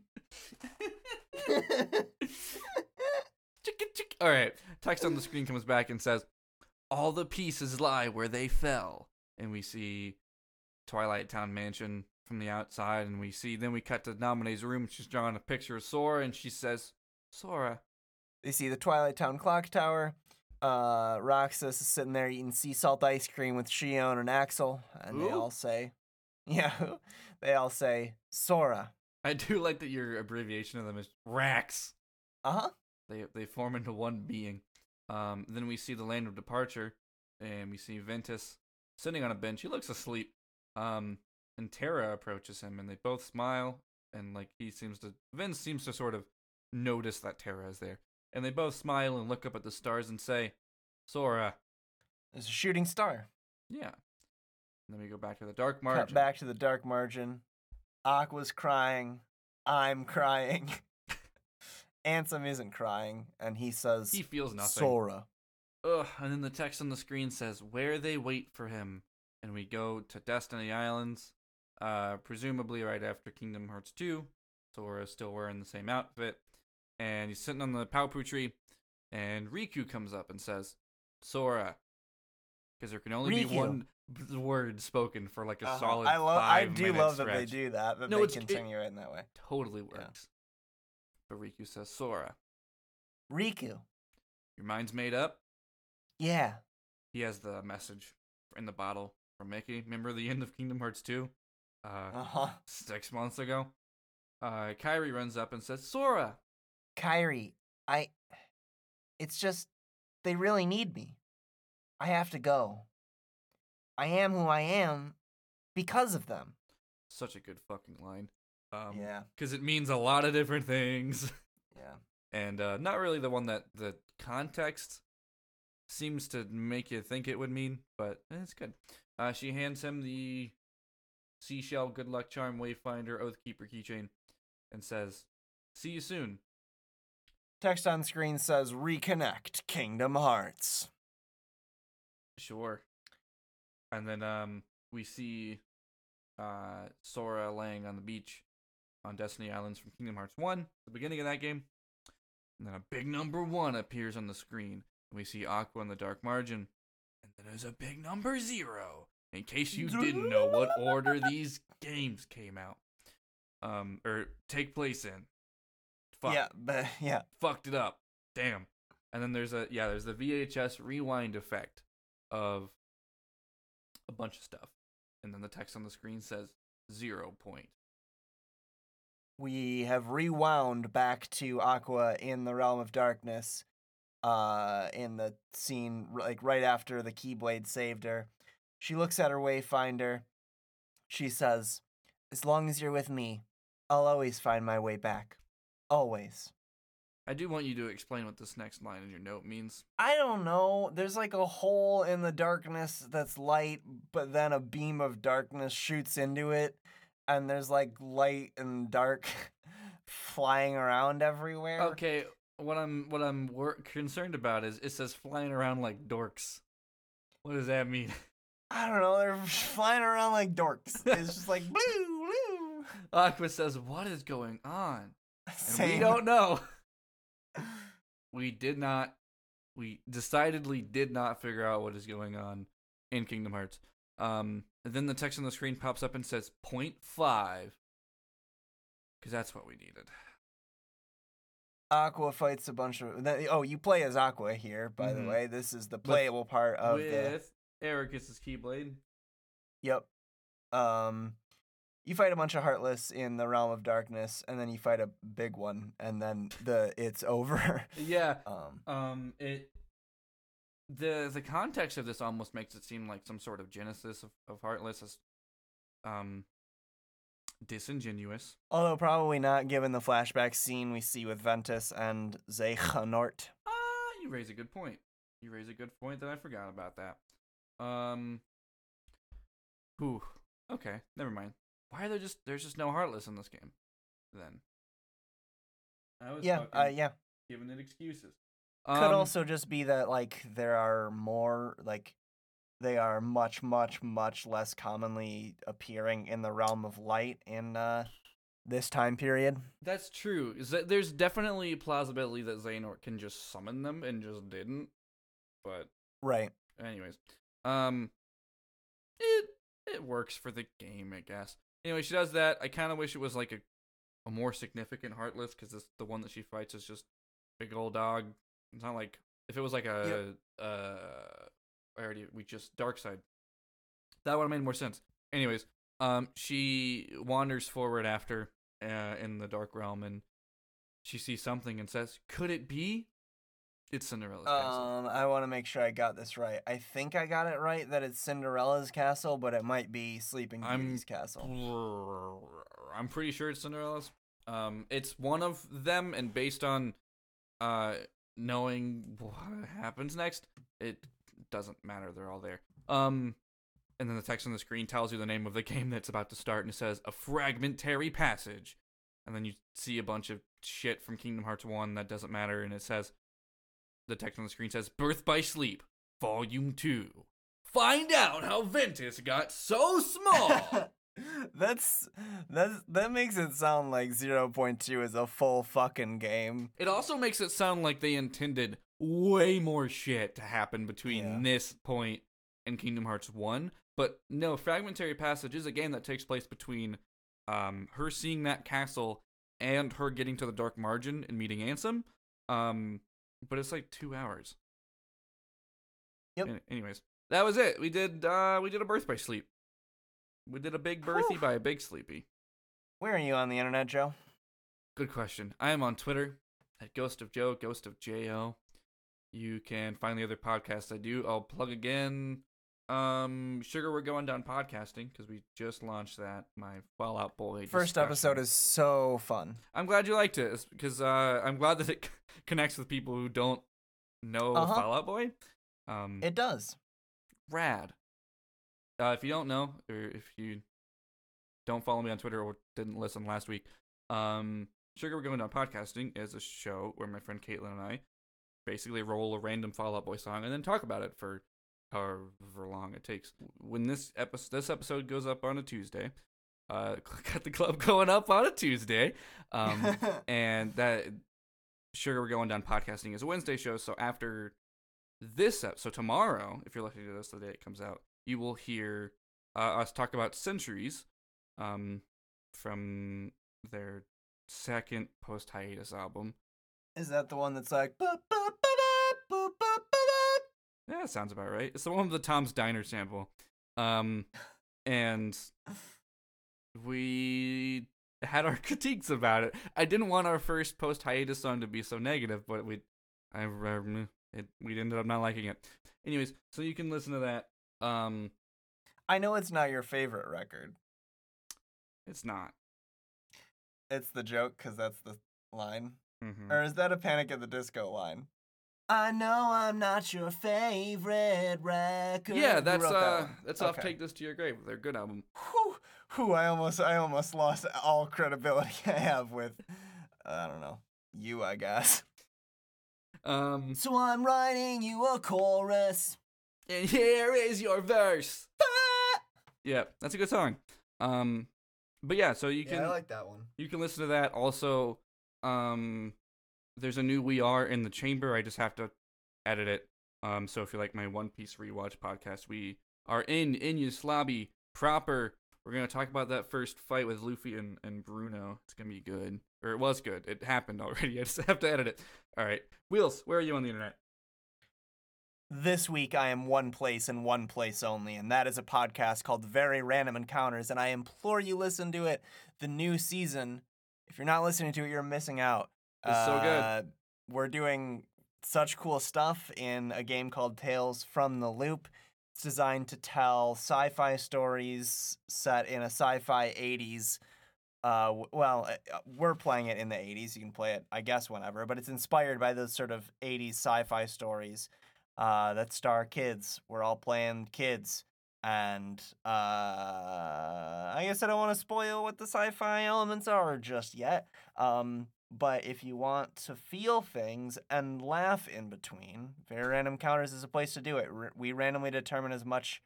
[SPEAKER 3] All right. Text on the screen comes back and says, "All the pieces lie where they fell." And we see Twilight Town Mansion from the outside, and we see then we cut to Naminé's room. She's drawing a picture of Sora, and she says, "Sora."
[SPEAKER 2] they see the Twilight Town clock tower. Uh, Roxas is sitting there eating sea salt ice cream with Xion and Axel, and they all say, "Yeah," they all say, "Sora."
[SPEAKER 3] I do like that your abbreviation of them is Rax.
[SPEAKER 2] Uh huh.
[SPEAKER 3] They they form into one being. Um, then we see the land of departure, and we see Ventus sitting on a bench. He looks asleep. Um, and Terra approaches him, and they both smile, and like he seems to Vince seems to sort of notice that Terra is there, and they both smile and look up at the stars and say, "Sora."
[SPEAKER 2] There's a shooting star.
[SPEAKER 3] Yeah. And then we go back to the dark margin.
[SPEAKER 2] Cut back to the dark margin. Aqua's crying. I'm crying. Ansem isn't crying, and he says,
[SPEAKER 3] He feels nothing.
[SPEAKER 2] Sora.
[SPEAKER 3] Ugh, and then the text on the screen says where they wait for him, and we go to Destiny Islands, uh, presumably right after Kingdom Hearts 2. Sora's still wearing the same outfit, and he's sitting on the Paopu tree, and Riku comes up and says, "Sora," because there can only be one b- word spoken for like a
[SPEAKER 2] Uh-huh.
[SPEAKER 3] solid.
[SPEAKER 2] I love. I do love that they do that. That
[SPEAKER 3] No,
[SPEAKER 2] they
[SPEAKER 3] it's- it-
[SPEAKER 2] continue it in that way.
[SPEAKER 3] Totally
[SPEAKER 2] Yeah.
[SPEAKER 3] works. But Riku says, "Sora,
[SPEAKER 2] Riku.
[SPEAKER 3] your mind's made up."
[SPEAKER 2] Yeah.
[SPEAKER 3] he has the message in the bottle from Mickey. Remember the end of Kingdom Hearts 2? Uh,
[SPEAKER 2] Uh huh.
[SPEAKER 3] six months ago? Uh, Kairi runs up and says, Sora!
[SPEAKER 2] Kairi, I. It's just. They really need me. I have to go. I am who I am because of them.
[SPEAKER 3] Such a good fucking line. Um,
[SPEAKER 2] yeah.
[SPEAKER 3] Because it means a lot of different things.
[SPEAKER 2] Yeah.
[SPEAKER 3] and uh, not really the one that the context seems to make you think it would mean, but it's good. Uh, she hands him the seashell good luck charm wayfinder oathkeeper keychain and says, See you soon.
[SPEAKER 2] Text on screen says reconnect Kingdom Hearts.
[SPEAKER 3] Sure. And then um we see uh Sora laying on the beach on Destiny Islands from Kingdom Hearts 1, the beginning of that game. And then a big number 1 appears on the screen. We see Aqua in the dark margin. And then there's a big number 0 in case you didn't know what order these games came out. Um or take place in. Fuck
[SPEAKER 2] Yeah, but yeah.
[SPEAKER 3] fucked it up. Damn. And then there's a yeah, there's the VHS rewind effect of a bunch of stuff. And then the text on the screen says zero point.
[SPEAKER 2] We have rewound back to Aqua in the Realm of Darkness, uh, in the scene, like right after the Keyblade saved her. She looks at her Wayfinder. She says, As long as you're with me, I'll always find my way back. Always.
[SPEAKER 3] I do want you to explain what this next line in your note means.
[SPEAKER 2] I don't know. There's like a hole in the darkness that's light, but then a beam of darkness shoots into it, and there's like light and dark flying around everywhere.
[SPEAKER 3] Okay, what I'm what I'm wor- concerned about is it says flying around like dorks. What does that mean?
[SPEAKER 2] I don't know. They're flying around like dorks. It's just like blue, blue.
[SPEAKER 3] Aqua says, "What is going on?" And we don't know. we did not. We decidedly did not figure out what is going on in Kingdom Hearts. Um, and then the text on the screen pops up and says 0.5. Because that's what we needed.
[SPEAKER 2] Aqua fights a bunch of. Oh, you play as Aqua here, by
[SPEAKER 3] Mhm.
[SPEAKER 2] the way. This is the playable part of the.
[SPEAKER 3] With Eraqus's Keyblade.
[SPEAKER 2] Yep. Um, you fight a bunch of heartless in the realm of darkness, and then you fight a big one, and then the it's over.
[SPEAKER 3] Yeah.
[SPEAKER 2] um,
[SPEAKER 3] Um, it. The the context of this almost makes it seem like some sort of genesis of, of Heartless is, um, disingenuous.
[SPEAKER 2] although probably not given the flashback scene we see with Ventus and Xehanort.
[SPEAKER 3] Ah, you raise a good point. You raise a good point that I forgot about that. Um. Whew. Okay, never mind. Why are there just there's just no heartless in this game? Then. I was
[SPEAKER 2] Yeah, uh, yeah.
[SPEAKER 3] giving it excuses.
[SPEAKER 2] Could
[SPEAKER 3] Um,
[SPEAKER 2] also just be that like there are more like they are much, much, much less commonly appearing in the realm of light in uh, this time period.
[SPEAKER 3] That's true. There's definitely plausibility that Xehanort can just summon them and just didn't. But
[SPEAKER 2] Right.
[SPEAKER 3] anyways, um, it it works for the game, I guess. Anyway, she does that. I kind of wish it was like a a more significant Heartless because the one that she fights is just big old dog. It's not like if it was like a uh, I already we just Dark Side. That would have made more sense. Anyways, um, she wanders forward after uh, in the dark realm and she sees something and says, "Could it be?" It's Cinderella's castle.
[SPEAKER 2] Um, I want to make sure I got this right. I think I got it right that it's Cinderella's castle, but it might be Sleeping
[SPEAKER 3] I'm
[SPEAKER 2] Beauty's castle.
[SPEAKER 3] I'm pretty sure it's Cinderella's. Um, it's one of them, and based on uh knowing what happens next, it doesn't matter. They're all there. Um, and then the text on the screen tells you the name of the game that's about to start, and it says a fragmentary passage. And then you see a bunch of shit from Kingdom Hearts One that doesn't matter, and it says the text on the screen says Birth by Sleep, Volume Two. Find out how Ventus got so small.
[SPEAKER 2] that's that's that makes it sound like 0.2 is a full fucking game.
[SPEAKER 3] It also makes it sound like they intended way more shit to happen between
[SPEAKER 2] Yeah.
[SPEAKER 3] this point and Kingdom Hearts 1. But no, Fragmentary Passage is a game that takes place between um, her seeing that castle and her getting to the Dark Margin and meeting Ansem. Um, but it's like two hours.
[SPEAKER 2] Yep.
[SPEAKER 3] An- anyways, that was it. We did uh, we did a birth by sleep. We did a big birthy by a big sleepy.
[SPEAKER 2] Where are you on the internet, Joe?
[SPEAKER 3] Good question. I am on Twitter at Ghost of Joe, Ghost of Jo. You can find the other podcasts I do. I'll plug again. Um, Sugar, we're going down podcasting because we just launched that. My Fall Out Boy.
[SPEAKER 2] First
[SPEAKER 3] discussion.
[SPEAKER 2] episode is so fun.
[SPEAKER 3] I'm glad you liked it because uh, I'm glad that it connects with people who don't know
[SPEAKER 2] Uh-huh.
[SPEAKER 3] Fall Out Boy. Um,
[SPEAKER 2] It does.
[SPEAKER 3] rad. Uh, if you don't know, or if you don't follow me on Twitter or didn't listen last week, um, Sugar We're Going Down Podcasting is a show where my friend Caitlin and I basically roll a random Fall Out Boy song and then talk about it for however long it takes. When this episode this episode goes up on a Tuesday, uh, got the club going up on a Tuesday, um, and that Sugar We're Going Down Podcasting is a Wednesday show. So after this ep- so tomorrow, if you're listening to this the day it comes out, you will hear uh, us talk about Centuries, um, from their second post hiatus album.
[SPEAKER 2] Is that the one that's like "Ba,
[SPEAKER 3] Yeah, that sounds about right. It's the one with the Tom's Diner sample. Um, and we had our critiques about it. I didn't want our first post hiatus song to be so negative, but we I, it, we ended up not liking it. Anyways, so you can listen to that. Um,
[SPEAKER 2] I know it's not your favorite record.
[SPEAKER 3] it's not.
[SPEAKER 2] It's the joke because that's the line.
[SPEAKER 3] hmm
[SPEAKER 2] Or is that a Panic at the Disco line? I know I'm not your favorite record.
[SPEAKER 3] Yeah, that's
[SPEAKER 2] that
[SPEAKER 3] uh, that's off. Take this to your grave. They're a good album.
[SPEAKER 2] Whew, whew, I almost, I almost lost all credibility I have with, I don't know, you, I guess.
[SPEAKER 3] Um,
[SPEAKER 2] So I'm writing you a chorus.
[SPEAKER 3] and here is your verse. Yeah, that's a good song. Um, but yeah, so you can like
[SPEAKER 2] that one.
[SPEAKER 3] you can listen to that. Also, um, there's a new We Are in the Chamber. I just have to edit it. Um, so if you like my One Piece rewatch podcast, we are in Enies Lobby proper. We're gonna talk about that first fight with Luffy and, and Bruno. It's gonna be good, or it was good. It happened already. I just have to edit it. All right, Wheels, where are you on the internet?
[SPEAKER 2] This week, I am one place and one place only, and that is a podcast called Very Random Encounters, and I implore you listen to it. The new season. If you're not listening to it, you're missing out.
[SPEAKER 3] It's so good.
[SPEAKER 2] Uh, We're doing such cool stuff in a game called Tales from the Loop. It's designed to tell sci-fi stories set in a sci-fi 80s. Uh, well, uh, we're playing it in the 80s. You can play it, I guess, whenever. But it's inspired by those sort of 80s sci-fi stories uh, that star kids. We're all playing kids. And uh, I guess I don't want to spoil what the sci-fi elements are just yet. Um, but if you want to feel things and laugh in between, Very Random Counters is a place to do it. We randomly determine as much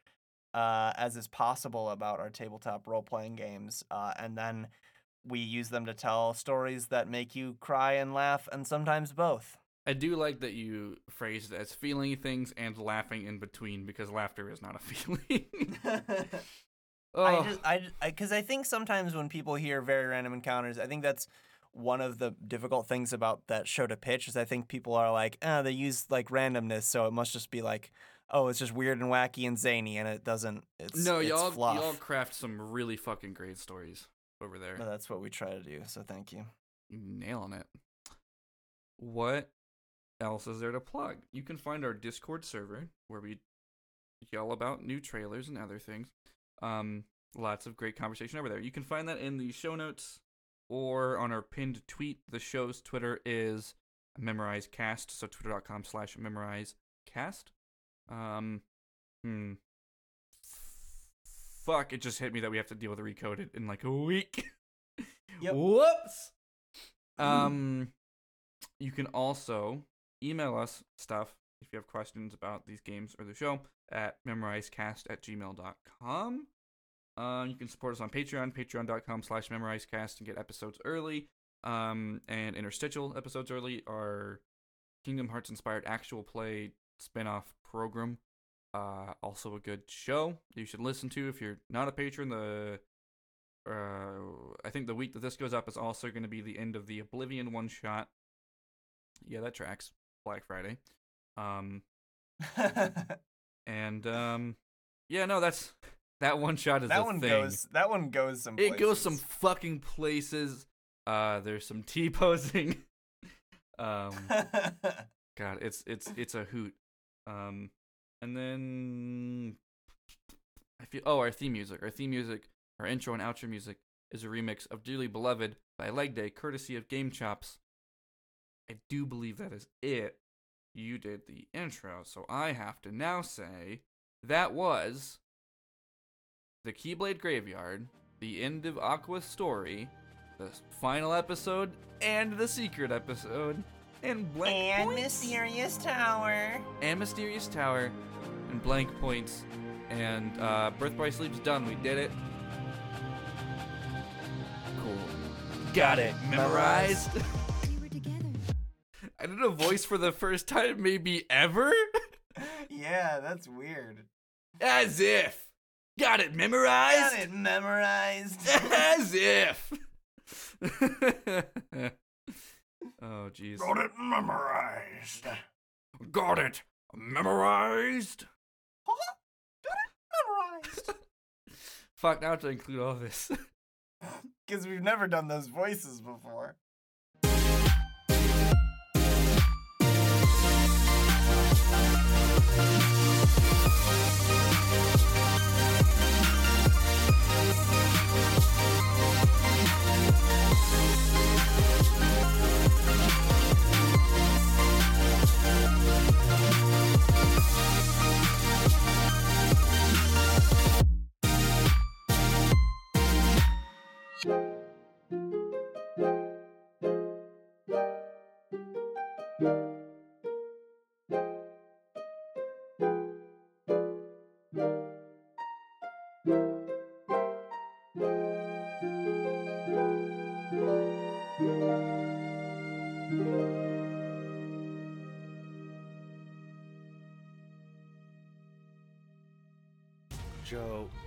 [SPEAKER 2] uh, as is possible about our tabletop role-playing games, uh, and then we use them to tell stories that make you cry and laugh, and sometimes both.
[SPEAKER 3] I do like that you phrased it as feeling things and laughing in between because laughter is not a feeling. oh,
[SPEAKER 2] I just, I, because I, think sometimes when people hear very random encounters, I think that's one of the difficult things about that show to pitch. Is I think people are like, oh, they use like randomness, so it must just be like, oh, it's just weird and wacky and zany, and it doesn't. It's
[SPEAKER 3] no,
[SPEAKER 2] it's
[SPEAKER 3] y'all
[SPEAKER 2] fluff.
[SPEAKER 3] y'all craft some really fucking great stories over there.
[SPEAKER 2] That's what we try to do. So thank you.
[SPEAKER 3] Nailing it. What else is there to plug? You can find our Discord server where we yell about new trailers and other things. Um, lots of great conversation over there. You can find that in the show notes or on our pinned tweet. The show's Twitter is memorizecast, so twitter.com slash memorizecast. Um, hmm. Fuck, it just hit me that we have to deal with Recoded in like a week.
[SPEAKER 2] Yep.
[SPEAKER 3] Whoops. Um, you can also email us stuff if you have questions about these games or the show at memorizecast at gmail.com. Uh, you can support us on Patreon, patreon.com slash memorizecast, and get episodes early. Um, and interstitial episodes early are Kingdom Hearts inspired actual play spin off program. Uh, also a good show you should listen to if you're not a patron. The uh, I think the week that this goes up is also going to be the end of the Oblivion one shot. Yeah, that tracks. Black Friday. Um, and um, yeah, no, that's that one shot is
[SPEAKER 2] that
[SPEAKER 3] a
[SPEAKER 2] one
[SPEAKER 3] thing.
[SPEAKER 2] goes. That one goes some.
[SPEAKER 3] it goes some fucking places. Uh, there's some T posing. um, God, it's it's it's a hoot. Um, and then I feel oh our theme music, our theme music, our intro and outro music is a remix of "Dearly Beloved" by Leg Day, courtesy of Game Chops. I do believe that is it. You did the intro, so I have to now say that was the Keyblade Graveyard, the end of Aqua's story, the final episode, and the secret episode, and blank
[SPEAKER 2] and
[SPEAKER 3] points
[SPEAKER 2] mysterious tower.
[SPEAKER 3] and Mysterious Tower and blank points and uh, Birth by Sleep's done. We did it. Cool. Got it. Memorized.
[SPEAKER 5] We were together.
[SPEAKER 3] I did a voice for the first time, maybe ever.
[SPEAKER 2] Yeah, that's weird.
[SPEAKER 3] As if. Got it memorized.
[SPEAKER 2] Got it memorized.
[SPEAKER 3] As if. oh jeez.
[SPEAKER 4] Got it memorized.
[SPEAKER 1] Got it. Memorized. Huh?
[SPEAKER 2] Got it memorized.
[SPEAKER 3] Fuck. Now I have to include all this.
[SPEAKER 2] Because we've never done those voices before.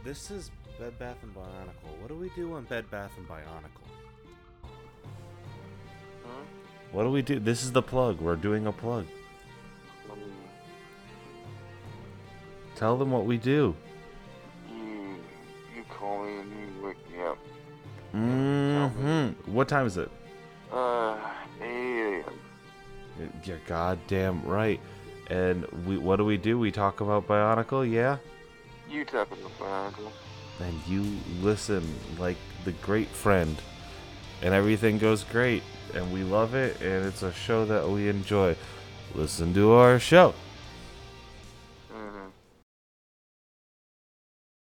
[SPEAKER 5] This is Bed Bath and Bionicle. What do we do on Bed Bath and Bionicle?
[SPEAKER 6] Huh?
[SPEAKER 5] What do we do? This is the plug. We're doing a plug.
[SPEAKER 6] Um,
[SPEAKER 5] Tell them what we do.
[SPEAKER 6] you, you call me and you wake me up.
[SPEAKER 5] Mm-hmm. What time is it?
[SPEAKER 6] Uh, 8 a.m.
[SPEAKER 5] You're goddamn right. And we, what do we do? We talk about Bionicle, yeah?
[SPEAKER 6] You talking about Bionicle?
[SPEAKER 5] And you listen like the great friend. And everything goes great. And we love it. And it's a show that we enjoy. Listen to our show.